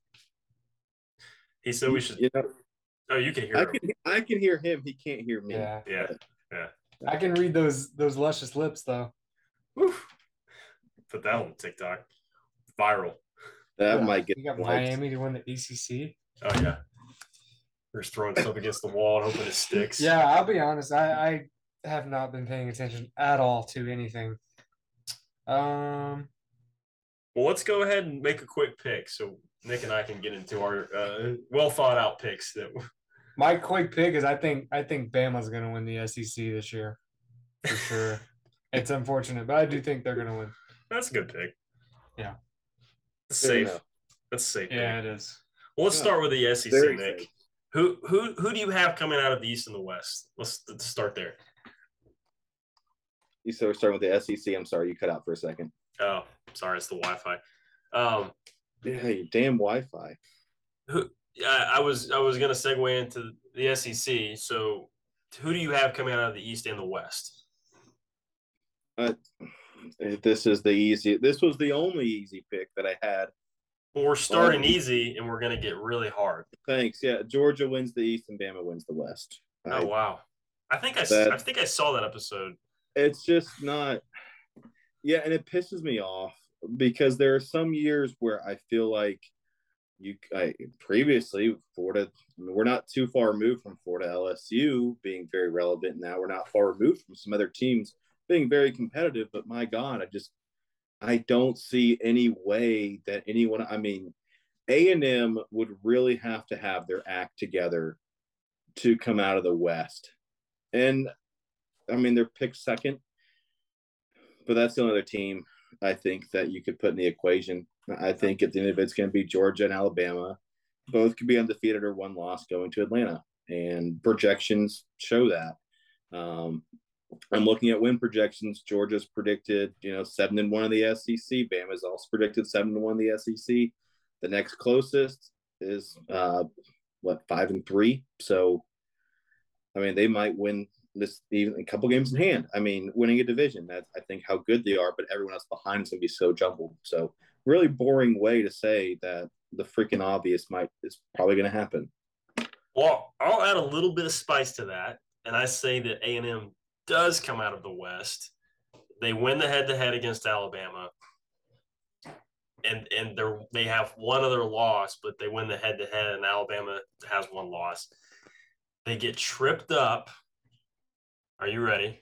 Speaker 1: He said we should. You know, oh, you can hear.
Speaker 2: I
Speaker 1: him.
Speaker 2: can. I can hear him. He can't hear me.
Speaker 7: Yeah.
Speaker 1: Yeah. Yeah.
Speaker 7: I can read those those luscious lips though.
Speaker 1: Oof. Put that on TikTok. Viral.
Speaker 2: That yeah. might get.
Speaker 7: You got Miami to win the ACC.
Speaker 1: Oh yeah. We're just throwing stuff against the wall and hoping it sticks.
Speaker 7: Yeah, I'll be honest. I, I have not been paying attention at all to anything um.
Speaker 1: Well, let's go ahead and make a quick pick so Nick and I can get into our uh, well thought out picks. That
Speaker 7: my quick pick is I think I think Bama's going to win the SEC this year for sure. it's unfortunate, but I do think they're going to win.
Speaker 1: That's a good pick.
Speaker 7: Yeah.
Speaker 1: That's safe. That's safe.
Speaker 7: Yeah, pick. it is.
Speaker 1: Well, let's start with the SEC, Very Nick. Safe. Who who who do you have coming out of the East and the West? Let's, let's start there.
Speaker 2: You so we're starting with the SEC. I'm sorry, you cut out for a second.
Speaker 1: Oh, sorry, it's the Wi-Fi. Um,
Speaker 2: yeah, your damn Wi-Fi.
Speaker 1: Who? I, I was I was gonna segue into the SEC. So, who do you have coming out of the East and the West?
Speaker 2: Uh, this is the easy. This was the only easy pick that I had.
Speaker 1: Well, we're starting
Speaker 2: Um,
Speaker 1: easy, and we're gonna get really hard.
Speaker 2: Thanks. Yeah, Georgia wins the East and Bama wins the West. I-
Speaker 1: Oh wow! I think I, I think I saw that episode.
Speaker 2: It's just not. Yeah, and it pisses me off because there are some years where I feel like you. I previously Florida. I mean, we're not too far removed from Florida LSU being very relevant now. We're not far removed from some other teams being very competitive. But my God, I just I don't see any way that anyone. I mean, A and M would really have to have their act together to come out of the West, and I mean they're picked second, but that's the only other team I think that you could put in the equation. I think at the end of it, it's going to be Georgia and Alabama. Both could be undefeated or one loss going to Atlanta, and projections show that. Um, I'm looking at win projections. Georgia's predicted, you know, seven and one in the SEC. Bama's also predicted seven and one in the SEC. The next closest is uh, what five and three. So, I mean, they might win this even a couple games in hand. I mean, winning a division. That's I think how good they are, but everyone else behind is gonna be so jumbled. So, really boring way to say that the freaking obvious might is probably gonna happen.
Speaker 1: Well, I'll add a little bit of spice to that, and I say that A and M does come out of the West. They win the head-to-head against Alabama, and and they they have one other loss, but they win the head-to-head, and Alabama has one loss. They get tripped up. Are you ready?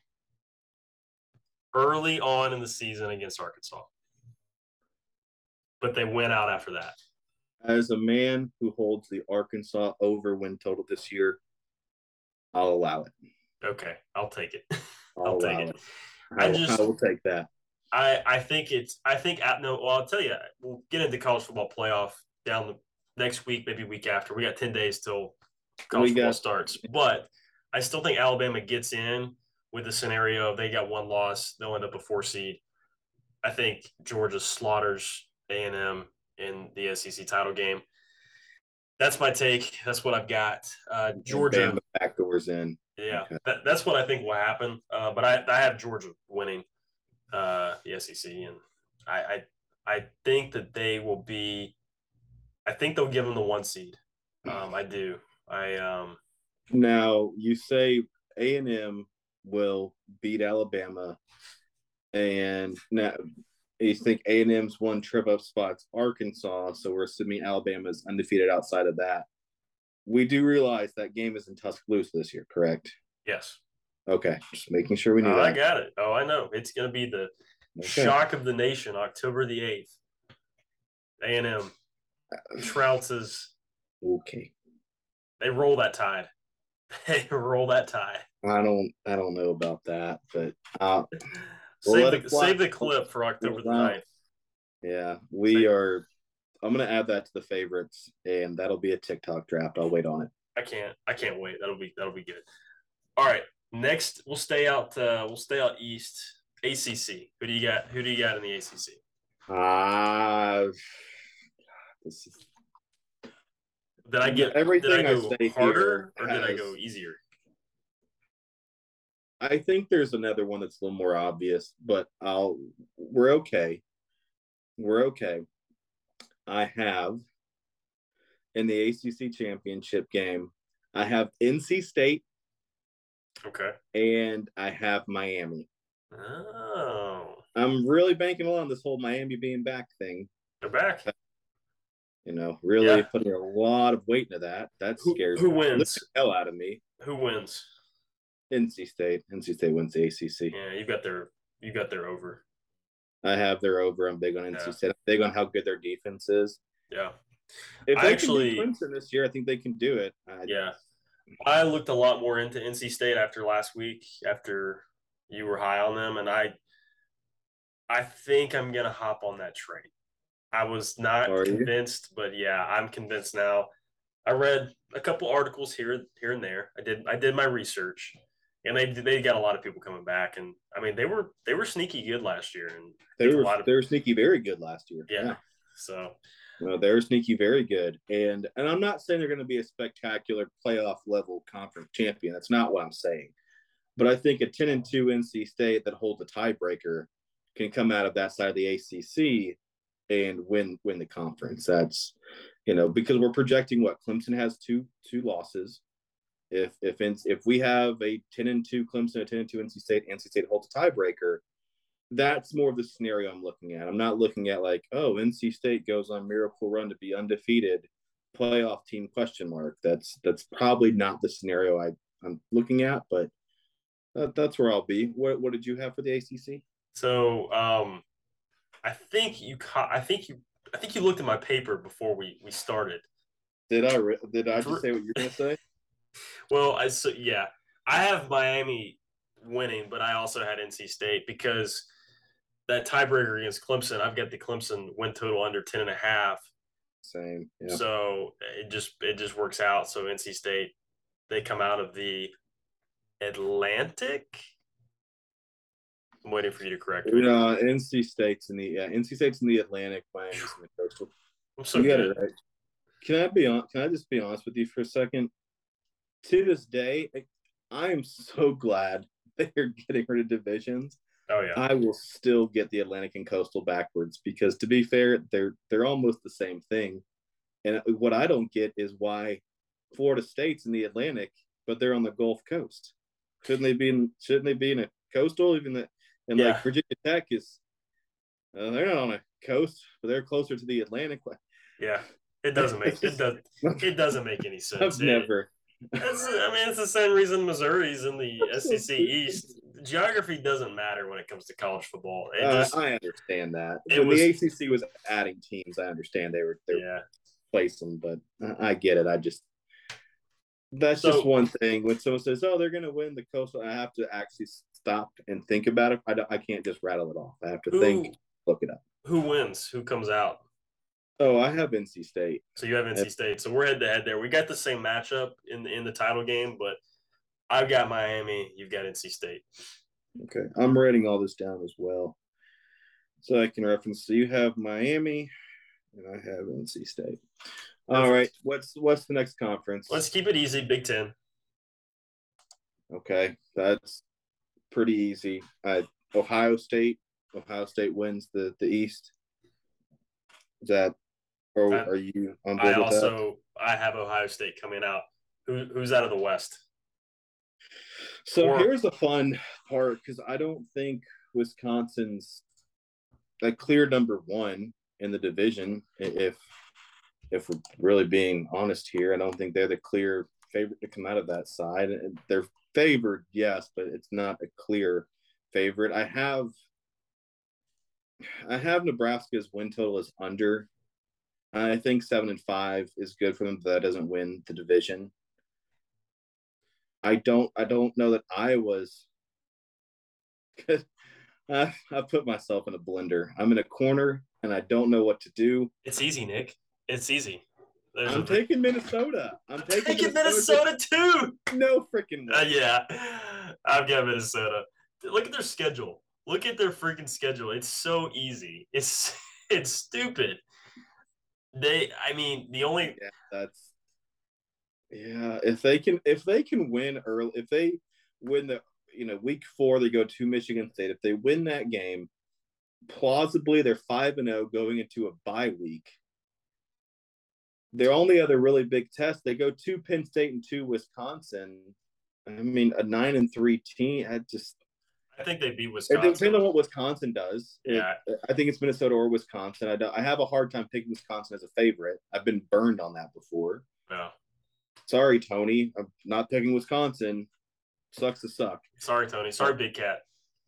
Speaker 1: Early on in the season against Arkansas, but they went out after that.
Speaker 2: As a man who holds the Arkansas over win total this year, I'll allow it.
Speaker 1: Okay, I'll take it.
Speaker 2: I'll,
Speaker 1: I'll take it.
Speaker 2: it.
Speaker 1: I
Speaker 2: I,
Speaker 1: just-
Speaker 2: I will take that.
Speaker 1: I I think it's I think at no well I'll tell you we'll get into college football playoff down the next week maybe week after we got ten days till college
Speaker 2: We
Speaker 1: football
Speaker 2: got-
Speaker 1: starts but I still think Alabama gets in with the scenario of they got one loss they'll end up a four seed I think Georgia slaughters A and M in the SEC title game that's my take that's what I've got uh, Georgia
Speaker 2: Bama backdoors in.
Speaker 1: yeah,
Speaker 2: Okay.
Speaker 1: that, that's what I think will happen. Uh, but I, I have Georgia winning uh, the SEC, and I, I I think that they will be. I think they'll give them the one seed. Um, I do. I um,
Speaker 2: Now you say A and M will beat Alabama, and now you think A and M's one trip up spots Arkansas, so we're assuming Alabama's undefeated outside of that. We do realize that game is in Tuscaloosa this year, correct?
Speaker 1: yes.
Speaker 2: Okay, just making sure we knew
Speaker 1: Oh, I got it. Oh, I know. It's going to be the
Speaker 2: Okay.
Speaker 1: shock of the nation, October the eighth. A and M uh, trounces.
Speaker 2: Okay,
Speaker 1: They roll that tide. They roll that tie.
Speaker 2: I don't, I don't know about that, but uh, We'll
Speaker 1: save the, save the clip for October the 9th.
Speaker 2: yeah, we are. I'm gonna add that to the favorites, and that'll be a TikTok draft. I'll wait on it.
Speaker 1: I can't. I can't wait. That'll be that'll be good. All right. Next, we'll stay out. Uh, we'll stay out east. ACC. Who do you got? Who do you got in the ACC?
Speaker 2: Ah, this is
Speaker 1: Did I get
Speaker 2: Everything
Speaker 1: Did I
Speaker 2: I
Speaker 1: go
Speaker 2: say
Speaker 1: harder or did I go easier?
Speaker 2: I think there's another one that's a little more obvious, but I'll we're okay. We're okay. I have in the ACC championship game, I have NC State
Speaker 1: Okay.
Speaker 2: and I have Miami.
Speaker 1: Oh,
Speaker 2: I'm really banking on this whole Miami being back thing.
Speaker 1: they're back.
Speaker 2: Uh, You know, really
Speaker 1: Yeah.
Speaker 2: putting a lot of weight into that. That
Speaker 1: Who-
Speaker 2: scares
Speaker 1: who
Speaker 2: the
Speaker 1: wins?
Speaker 2: hell out of me.
Speaker 1: Who wins?
Speaker 2: NC State. NC State wins the ACC.
Speaker 1: Yeah, you got their you got their over.
Speaker 2: I have their over. I'm big on NC
Speaker 1: Yeah.
Speaker 2: State. I'm big on how good their defense is.
Speaker 1: Yeah.
Speaker 2: If
Speaker 1: I
Speaker 2: they
Speaker 1: actually-
Speaker 2: can Clemson this year, I think they can do it. I,
Speaker 1: Yeah. I looked a lot more into NC State after last week, after you were high on them, and I I think I'm gonna hop on that train. I was not convinced, but yeah, I'm convinced now. I read a couple articles here here and there. I did I did my research, and they they got a lot of people coming back, and I mean they were they were sneaky good last year, and
Speaker 2: They were
Speaker 1: of-
Speaker 2: they were sneaky very good last year.
Speaker 1: yeah. So
Speaker 2: No, they're sneaky very good. And and I'm not saying they're going to be a spectacular playoff level conference champion. That's not what I'm saying. but I think a 10 and 2 NC State that holds a tiebreaker can come out of that side of the ACC and win win the conference. That's you know because we're projecting what Clemson has two two losses. If if if we have a 10 and 2 Clemson, a 10 and 2 NC State, NC State holds a tiebreaker, that's more of the scenario I'm looking at. I'm not looking at like, oh, NC State goes on miracle run to be undefeated, playoff team question mark. That's that's probably not the scenario I I'm looking at, but that, that's where I'll be. What what did you have for the ACC?
Speaker 1: So um, I think you ca- I think you I think you looked at my paper before we we started.
Speaker 2: Did I re- did I just say what you're gonna say?
Speaker 1: well, I so yeah, I have Miami winning, but I also had NC State because that tiebreaker against Clemson, I've got the Clemson win total under 10 and a half.
Speaker 2: Same. Yeah.
Speaker 1: So it just it just works out. So NC State, they come out of the Atlantic. I'm waiting for you to correct
Speaker 2: me. Uh, NC State's in the yeah, NC State's in the Atlantic, Miami's in the coastal.
Speaker 1: I'm so you good. it right.
Speaker 2: Can I be on? Can I just be honest with you for a second? To this day, I am so glad they're getting rid of divisions.
Speaker 1: Oh yeah.
Speaker 2: I will still get the Atlantic and Coastal backwards because to be fair, they're they're almost the same thing. And what I don't get is why Florida State's in the Atlantic, but they're on the Gulf Coast. Shouldn't they be in? Shouldn't they be in a coastal? Even that, and yeah. like Virginia Tech is, uh, they're not on a coast, but they're closer to the Atlantic.
Speaker 1: Yeah, it doesn't make it does it doesn't make any sense.
Speaker 2: I've never.
Speaker 1: It's, I mean, it's the same reason Missouri's in the SEC East. Geography doesn't matter when it comes to college football.
Speaker 2: Uh, just, uh, I understand that. When was, the ACC was adding teams, I understand they were they were yeah. placing, but I, I get it. I just that's so, just one thing. When someone says, "Oh, they're going to win the coastal," I have to actually stop and think about it. I, I can't just rattle it off. I have to who, think, look it up.
Speaker 1: Who wins? Who comes out?
Speaker 2: Oh, I have NC State.
Speaker 1: So you have NC State. So we're head to head there. We got the same matchup in the in the title game, but I've got Miami. You've got NC State.
Speaker 2: Okay, I'm writing all this down as well, so I can reference. So you have Miami, and I have NC State. All right, what's what's the next conference?
Speaker 1: Let's keep it easy. Big Ten.
Speaker 2: Okay, that's pretty easy. Uh, Ohio State. Ohio State wins the the East. Is that or I, are you on board
Speaker 1: I also that? I have Ohio State coming out. Who, who's out of the West?
Speaker 2: So or, here's the fun part because I don't think Wisconsin's a clear number one in the division. If if we're really being honest here, I don't think they're the clear favorite to come out of that side. They're favored, yes, but it's not a clear favorite. I have I have Nebraska's win total is under. I think seven and five is good for them. but that doesn't win the division. I don't. I don't know that I was. I, I put myself in a blender. I'm in a corner and I don't know what to do.
Speaker 1: It's easy, Nick. It's easy.
Speaker 2: There's I'm a... taking Minnesota. I'm taking,
Speaker 1: taking Minnesota, Minnesota, too.
Speaker 2: No freaking
Speaker 1: uh, yeah, I've got Minnesota. Look at their schedule. Look at their freaking schedule. It's so easy. It's it's stupid. They, I mean, the only
Speaker 2: yeah, that's yeah. If they can, if they can win early, if they win the, you know, week four they go to Michigan State. If they win that game, plausibly they're five and zero oh going into a bye week. Their only other really big test, they go to Penn State and to Wisconsin. I mean, a nine and three team. I just
Speaker 1: I think they beat Wisconsin. It
Speaker 2: depends on what Wisconsin does.
Speaker 1: Yeah,
Speaker 2: it, I think it's Minnesota or Wisconsin. I don't, I have a hard time picking Wisconsin as a favorite. I've been burned on that before.
Speaker 1: Yeah.
Speaker 2: Sorry, Tony. I'm not picking Wisconsin. Sucks to suck.
Speaker 1: Sorry, Tony. Sorry, Big Cat.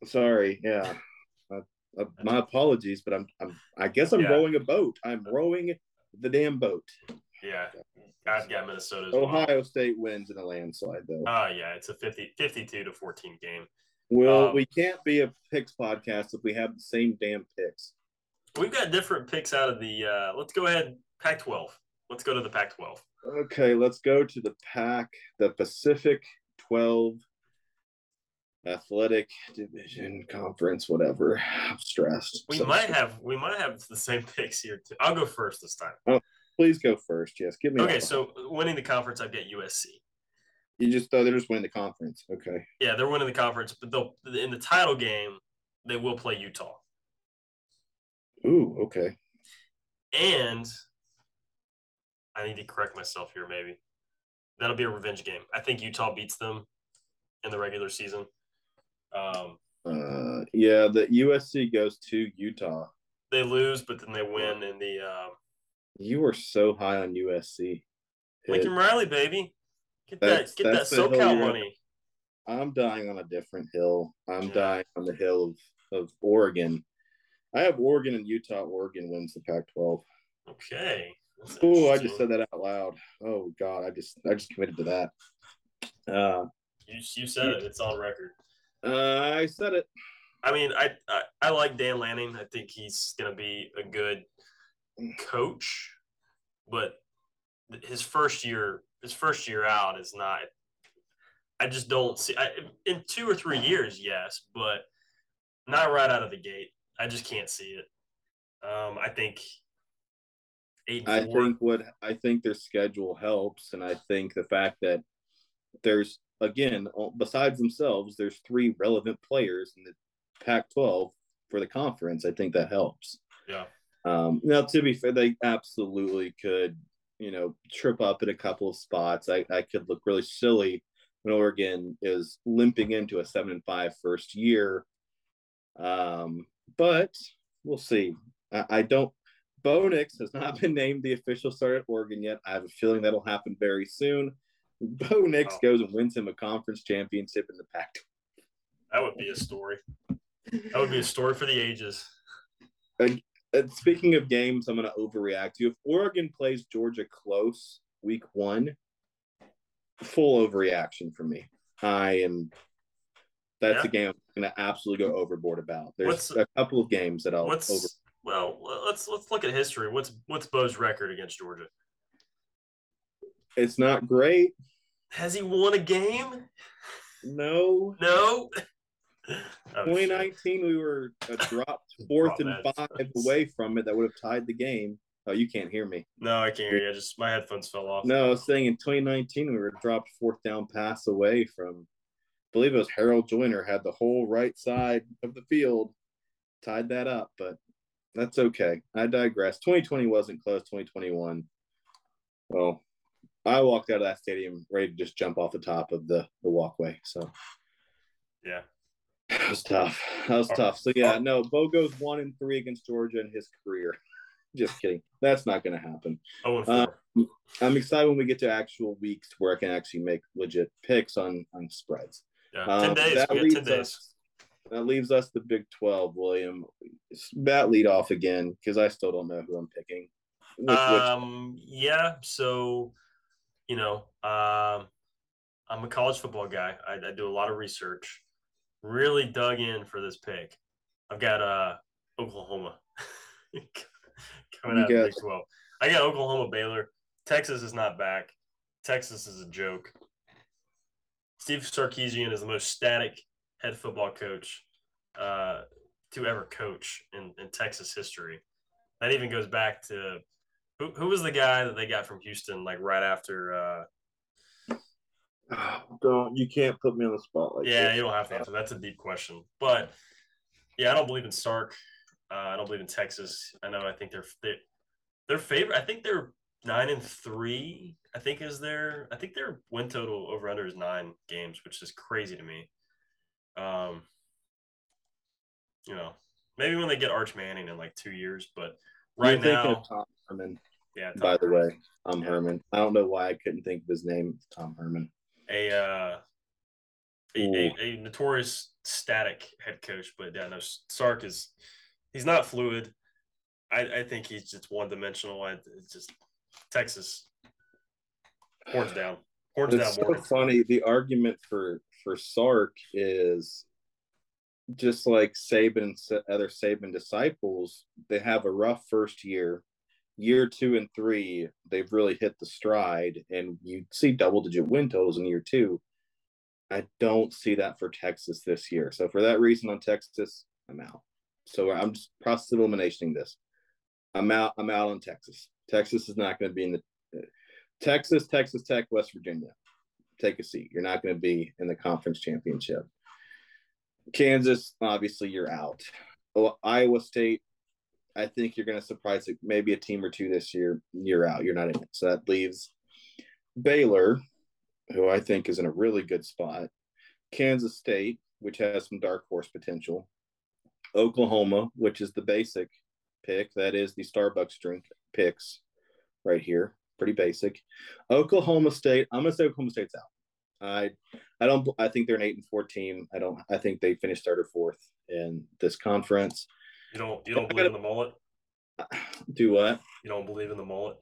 Speaker 2: Sorry. Yeah. Uh, uh, my apologies, but I'm, I'm I guess I'm yeah. rowing a boat. I'm rowing the damn boat.
Speaker 1: Yeah. I've got Minnesota.
Speaker 2: Ohio well. State wins in a landslide, though.
Speaker 1: Oh, yeah. It's a 50, 52 to 14 game.
Speaker 2: Well, um, we can't be a picks podcast if we have the same damn picks.
Speaker 1: We've got different picks out of the. Uh, let's go ahead, Pac 12. Let's go to the Pac 12.
Speaker 2: Okay, let's go to the Pac, the Pacific 12 Athletic Division Conference, whatever. I'm stressed.
Speaker 1: We so might stressed. have we might have the same picks here too. I'll go first this time.
Speaker 2: Oh, please go first. Yes, give me.
Speaker 1: Okay, so winning the conference, I've got USC.
Speaker 2: You just thought they're just winning the conference. Okay.
Speaker 1: Yeah, they're winning the conference, but they'll in the title game they will play Utah.
Speaker 2: Ooh, okay.
Speaker 1: And I need to correct myself here, maybe. That'll be a revenge game. I think Utah beats them in the regular season. Um,
Speaker 2: Uh, yeah, the USC goes to Utah.
Speaker 1: they lose, but then they win in the um,
Speaker 2: You were so high on USC.
Speaker 1: Lincoln Riley, baby. Get
Speaker 2: That's-
Speaker 1: that, get that SoCal money.
Speaker 2: I'm dying on a different hill. I'm
Speaker 1: Yeah.
Speaker 2: dying on the hill of, of Oregon. I have Oregon and Utah. Oregon wins the Pac-12.
Speaker 1: Okay.
Speaker 2: Oh, I just said that out loud. Oh God, I just I just committed to that. Uh,
Speaker 1: You, you said it. It's on record.
Speaker 2: Uh, I said it.
Speaker 1: I mean, I, I I like Dan Lanning. I think he's gonna be a good coach, but his first year, his first year out is not. I just don't see. I, in two or three years, yes, but not right out of the gate. I just can't see it. Um, I think.
Speaker 2: I think what I think their schedule helps, and I think the fact that there's again besides themselves, there's three relevant players in the Pac-12 for the conference. I think that helps.
Speaker 1: Yeah.
Speaker 2: Um, now, to be fair, they absolutely could, you know, trip up at a couple of spots. I, I could look really silly when Oregon is limping into a seven and five first year. Um, but we'll see. I, I don't. Bo Nix has not been named the official starter at Oregon yet. I have a feeling that'll happen very soon. Bo Nix
Speaker 1: Wow.
Speaker 2: goes and wins him a conference championship in the Pac.
Speaker 1: that would be a story. That would be a story for the ages.
Speaker 2: And uh, speaking of games, I'm going to overreact to. You. If Oregon plays Georgia close week one, full overreaction for me. I am. That's
Speaker 1: Yeah.
Speaker 2: a game I'm going to absolutely go overboard about. There's
Speaker 1: What's-
Speaker 2: a couple of games that I'll
Speaker 1: What's
Speaker 2: over.
Speaker 1: well? Let's let's look at history. What's what's Bo's record against Georgia?
Speaker 2: It's not great.
Speaker 1: Has he won a game?
Speaker 2: No.
Speaker 1: No. Oh,
Speaker 2: 2019, we were a drop fourth and five
Speaker 1: that's-
Speaker 2: away from it. That would have tied the game. Oh, you can't hear me.
Speaker 1: No, I can't hear you. I just my headphones fell off.
Speaker 2: No, I was saying in 2019 we were dropped fourth down pass away from. I believe it was Harold Joiner had the whole right side of the field, tied that up, but that's okay. I digress. 2020 wasn't close. 2021. Well, I walked out of that stadium ready to just jump off the top of the the walkway. So
Speaker 1: Yeah.
Speaker 2: that was tough. That was tough. So yeah, no, Bo goes one and three against Georgia in his career. Just kidding. That's not going to happen.
Speaker 1: Oh
Speaker 2: Uh. I'm excited when we get to actual weeks where I can actually make legit picks on on spreads.
Speaker 1: yeah.
Speaker 2: Um,
Speaker 1: ten days.
Speaker 2: That leaves
Speaker 1: ten days.
Speaker 2: us. That leaves us the Big Twelve, William. Bat lead off again because I still don't know who I'm picking. Which, which,
Speaker 1: Um. Yeah. So, you know, um, I'm a college football guy. I, I do a lot of research. Really dug in for this pick. I've got uh Oklahoma coming out of Big Twelve. I got Oklahoma Baylor. Texas is not back. Texas is a joke. Steve Sarkisian is the most static head football coach uh, to ever coach in, in Texas history. That even goes back to who, who was the guy that they got from Houston, like right after? Uh,
Speaker 2: don't you can't put me on the spot like
Speaker 1: yeah,
Speaker 2: this.
Speaker 1: you don't have to answer. That's a deep question, but yeah, I don't believe in Sark. Uh, I don't believe in Texas. I know. I think they're they, their favorite. I think they're nine and three. I think is their. I think their win total over under is nine games, which is crazy to me. Um, you know, maybe when they get Arch Manning in like two years, but right
Speaker 2: You're
Speaker 1: now,
Speaker 2: of Tom Herman.
Speaker 1: Yeah. Tom
Speaker 2: By the way, Tom
Speaker 1: Yeah.
Speaker 2: Herman. I don't know why I couldn't think of his name. Tom Herman.
Speaker 1: a uh, a, a, notorious static head coach, but yeah, no, Sark is he's not fluid. I, I think he's just one dimensional. I, it's just Texas horns down, horns
Speaker 2: It's
Speaker 1: down.
Speaker 2: so funny. The argument for for Sark is just like Saban and other Saban disciples. They have a rough first year. Year two and three, they've really hit the stride, and you see double digit win totals in year two. I don't see that for Texas this year. So for that reason, on Texas, I'm out. So I'm just process of eliminating this. I'm out. I'm out on Texas. Texas is not going to be in the Texas, Texas Tech, West Virginia. take a seat. You're not going to be in the conference championship. Kansas, obviously, you're out. Iowa State, I think you're going to surprise. Maybe a team or two this year. You're out. You're not in it. So that leaves Baylor, who I think is in a really good spot. Kansas State, which has some dark horse potential. Oklahoma, which is the basic pick. That is the Starbucks drink picks right here. Pretty basic. Oklahoma State. I'm gonna say Oklahoma State's out. I I don't I think they're an eight and four team. I don't I think they finished third or fourth in this conference.
Speaker 1: You don't you don't believe in the mullet?
Speaker 2: Do what?
Speaker 1: You don't believe in the mullet?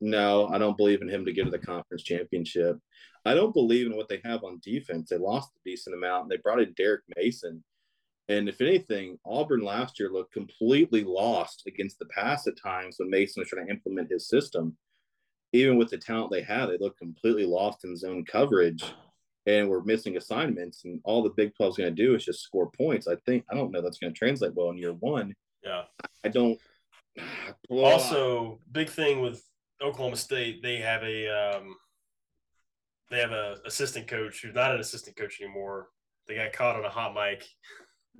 Speaker 2: No, I don't believe in him to get to the conference championship. I don't believe in what they have on defense. They lost a decent amount. And they brought in Derek Mason. And if anything, Auburn last year looked completely lost against the pass at times when Mason was trying to implement his system. Even with the talent they had, they looked completely lost in zone coverage and we're missing assignments. And all the Big 12 is going to do is just score points. I think, I don't know that's going to translate well in year one.
Speaker 1: Yeah.
Speaker 2: I don't.
Speaker 1: Also, big thing with Oklahoma State, they have a um, they have a assistant coach who's not an assistant coach anymore. They got caught on a hot mic,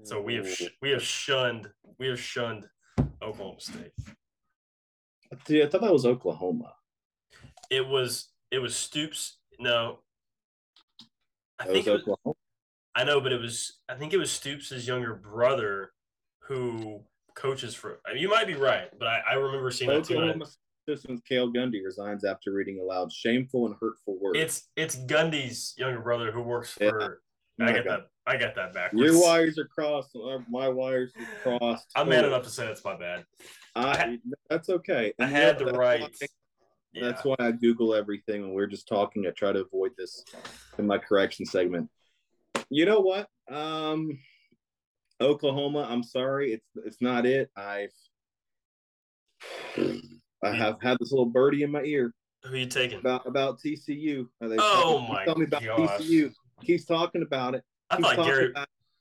Speaker 1: so we have sh- we have shunned we have shunned Oklahoma State.
Speaker 2: Dude, I thought that was Oklahoma.
Speaker 1: It was it was Stoops. No, I
Speaker 2: That
Speaker 1: think
Speaker 2: was
Speaker 1: it was, I know, but it was I think it was Stoops' younger brother who coaches for. I mean, you might be right, but I, I remember seeing that too. and I-
Speaker 2: Oklahoma Citizens Cale Gundy resigns after reading aloud shameful and hurtful words.
Speaker 1: It's it's Gundy's younger brother who works for.
Speaker 2: Oh
Speaker 1: I get
Speaker 2: God.
Speaker 1: that. I got that backwards.
Speaker 2: Your wires are crossed. uh, My wires are crossed.
Speaker 1: I'm man enough to say that's my bad.
Speaker 2: I, that's okay.
Speaker 1: I had
Speaker 2: you
Speaker 1: the right.
Speaker 2: That's why,
Speaker 1: Yeah.
Speaker 2: that's why I Google everything when we're just talking. I try to avoid this in my correction segment. You know what? Um, Oklahoma. I'm sorry. It's it's not it. I've I have had this little birdie in my ear
Speaker 1: Who are you taking?
Speaker 2: about about TCU. They-
Speaker 1: Oh my
Speaker 2: tell me about
Speaker 1: gosh.
Speaker 2: TCU. Keeps talking about it.
Speaker 1: I
Speaker 2: Keeps
Speaker 1: thought Gary.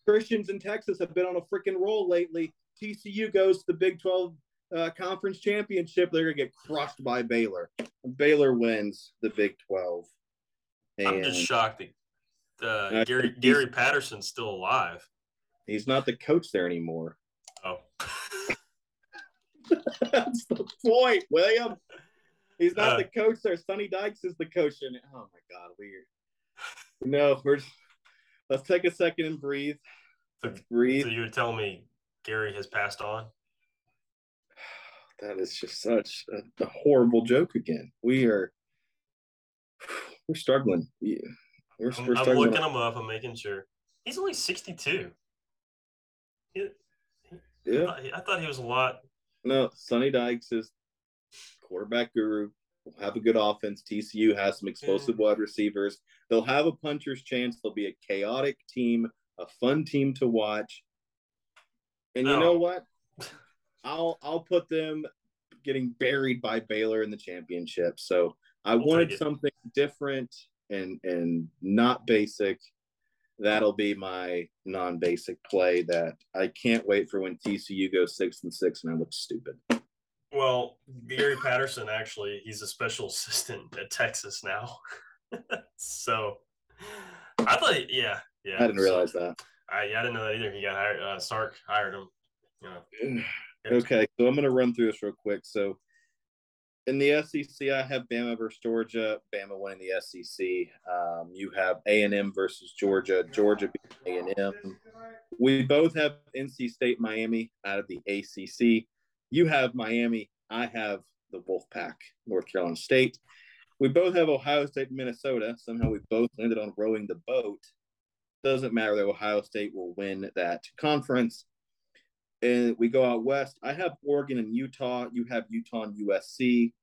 Speaker 2: Christians in Texas have been on a freaking roll lately. TCU goes to the Big 12 uh, conference championship. They're going to get crushed by Baylor. Baylor wins the Big 12. And
Speaker 1: I'm just shocked that uh,
Speaker 2: Uh,
Speaker 1: Gary Gary Patterson's still alive.
Speaker 2: he's not the coach there anymore.
Speaker 1: Oh,
Speaker 2: That's the point, William. He's not
Speaker 1: Uh,
Speaker 2: the coach there. Sonny Dykes is the coach. And oh my God, weird. No, we're let's take a second and breathe. Let's breathe.
Speaker 1: so you were telling me Gary has passed on?
Speaker 2: That is just such a, a horrible joke again. We are we're struggling. Yeah. We're,
Speaker 1: I'm,
Speaker 2: we're
Speaker 1: I'm
Speaker 2: struggling.
Speaker 1: looking him up. I'm making sure. He's only 62. He-
Speaker 2: yeah.
Speaker 1: I, thought, I thought he was a lot.
Speaker 2: No, Sonny Dykes is quarterback guru. Will have a good offense. TCU has some explosive wide receivers. They'll have a puncher's chance. They'll be a chaotic team, a fun team to watch. And you
Speaker 1: No.
Speaker 2: know what? I'll I'll put them getting buried by Baylor in the championship. So I
Speaker 1: We'll
Speaker 2: wanted something different and and not basic. That'll be my non-basic play that I can't wait for when TCU goes six and six and I look stupid.
Speaker 1: Well, Gary Patterson actually, he's a special assistant at Texas now. so I thought, yeah, yeah.
Speaker 2: I didn't
Speaker 1: so-
Speaker 2: realize that.
Speaker 1: I, I didn't know that either. He got hired. Uh, Sark hired him. You know,
Speaker 2: Okay, so I'm going to run through this real quick. So, in the SEC, I have Bama versus Georgia. Bama winning the SEC. Um, you have A and M versus Georgia. Georgia A and M. We both have NC State, Miami out of the ACC. You have Miami. I have the Wolfpack, North Carolina State. We both have Ohio State, Minnesota. Somehow we both landed on rowing the boat. Doesn't matter that Ohio State will win that conference and we go out west. I have Oregon and Utah. You have Utah and USC.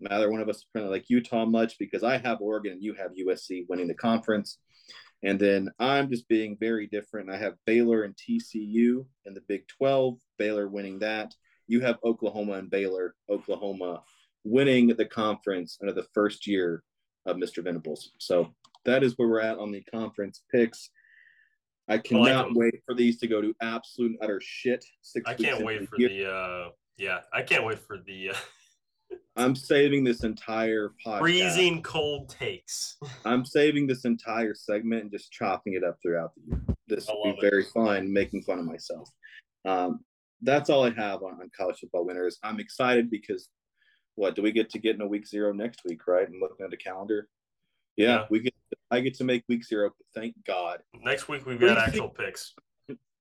Speaker 2: Neither one of us kind of like Utah much because I have Oregon and you have USC winning the conference. And then I'm just being very different. I have Baylor and TCU in the Big 12, Baylor winning that. You have Oklahoma and Baylor, Oklahoma winning the conference under the first year of Mr. Venables. So that is where we're at on the conference picks. I cannot
Speaker 1: 'em.
Speaker 2: wait for these to go to absolute and utter shit. Six
Speaker 1: I can't wait for
Speaker 2: year.
Speaker 1: the, uh, yeah, I can't wait for the, uh,
Speaker 2: I'm saving this entire podcast.
Speaker 1: Freezing cold takes.
Speaker 2: I'm saving this entire segment and just chopping it up throughout the year. This will be
Speaker 1: it.
Speaker 2: very fun, making fun of myself. Um, that's all I have on, on college football winners. I'm excited because what do we get to get in a week zero next week, right? And looking at the calendar. Yeah,
Speaker 1: Yeah.
Speaker 2: we get I get to make week zero. Thank God.
Speaker 1: Next week we've got actual picks.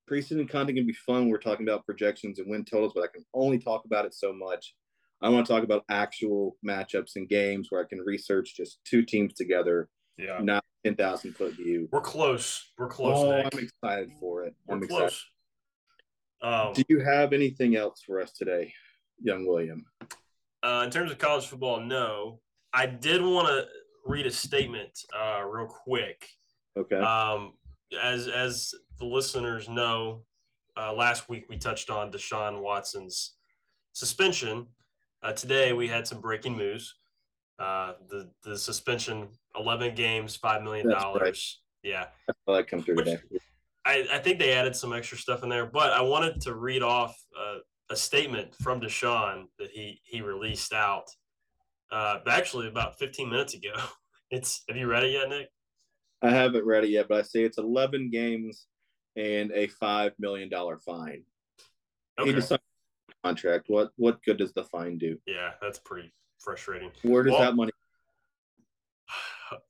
Speaker 2: Preseason content can be fun. We're talking about projections and win totals, but I can only talk about it so much. I want to talk about actual matchups and games where I can research just two teams together,
Speaker 1: Yeah.
Speaker 2: not ten thousand foot view.
Speaker 1: We're close. We're close,
Speaker 2: oh,
Speaker 1: Nick.
Speaker 2: I'm excited for it.
Speaker 1: We're
Speaker 2: I'm
Speaker 1: close. Um,
Speaker 2: Do you have anything else for us today, young William?
Speaker 1: uh, in terms of college football, no. I did want to read a statement uh, real quick.
Speaker 2: Okay.
Speaker 1: Um, as as the listeners know, uh, last week we touched on Deshaun Watson's suspension. Uh, today we had some breaking news. Uh, the the suspension, eleven games, five million dollars. Yeah,
Speaker 2: I saw that come through
Speaker 1: which-
Speaker 2: today.
Speaker 1: I, I think they added some extra stuff in there, but I wanted to read off uh, a statement from Deshaun that he he released out. Uh, actually, about 15 minutes ago. It's have you read it yet, Nick?
Speaker 2: I haven't read it yet, but I see it's eleven games and a five million dollar fine.
Speaker 1: Okay.
Speaker 2: contract. What what good does the fine do?
Speaker 1: Yeah, that's pretty frustrating.
Speaker 2: Where does
Speaker 1: Well-
Speaker 2: that money?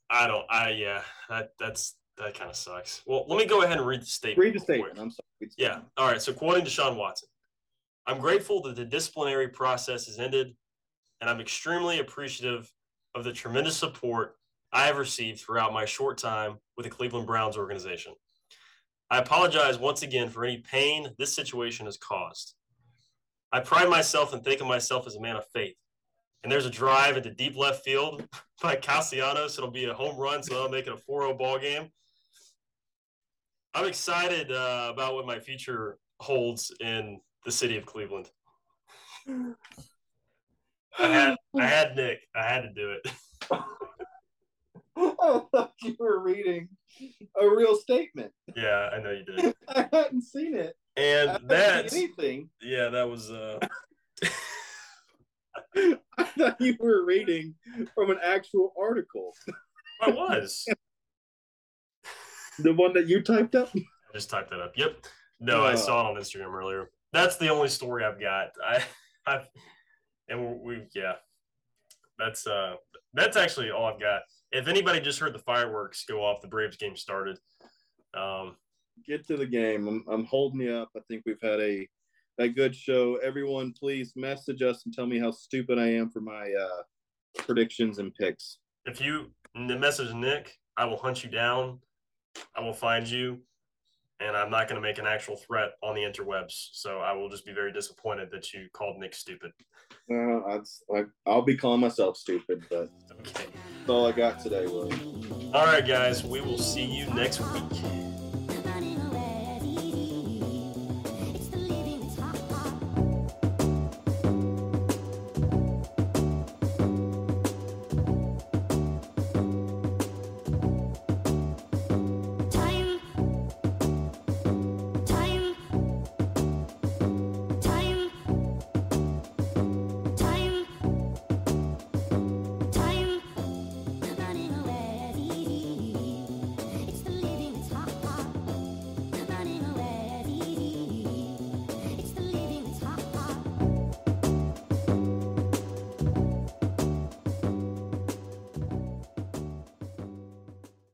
Speaker 1: I don't. I yeah. That that's that kind of sucks. Well, let me go ahead and read the statement.
Speaker 2: Read the statement. I'm sorry.
Speaker 1: Yeah. All right. So, quoting Deshaun Watson, I'm grateful that the disciplinary process has ended, and I'm extremely appreciative of the tremendous support I have received throughout my short time with the Cleveland Browns organization. I apologize once again for any pain this situation has caused. I pride myself in thinking of myself as a man of faith. And there's a drive into deep left field by Castellanos. It'll be a home run, so I'll make it a 4 0 ball game. I'm excited uh, about what my future holds in the city of Cleveland. I had, I had Nick. I had to do it.
Speaker 2: I thought you were reading a real statement.
Speaker 1: Yeah, I know you did.
Speaker 2: I hadn't seen it.
Speaker 1: And
Speaker 2: seen anything.
Speaker 1: yeah, that was uh
Speaker 2: I thought you were reading from an actual article,
Speaker 1: I was.
Speaker 2: the one that you typed up.
Speaker 1: I just typed that up. Yep. No, I
Speaker 2: Oh.
Speaker 1: saw it on Instagram earlier. That's the only story I've got. I, I've, and we, yeah, that's uh, that's actually all I've got. If anybody just heard the fireworks go off, the Braves game started. Um,
Speaker 2: Get to the game. I'm, I'm holding you up. I think we've had a a good show. Everyone, please message us and tell me how stupid I am for my uh, predictions and picks.
Speaker 1: if you message Nick, I will hunt you down. I will find you, and I'm not going to make an actual threat on the interwebs. So I will just be very disappointed that you called Nick stupid.
Speaker 2: Uh, that's like I'll be calling myself stupid, but
Speaker 1: Okay.
Speaker 2: that's all I got today, William.
Speaker 1: All right, guys. We will see you next week.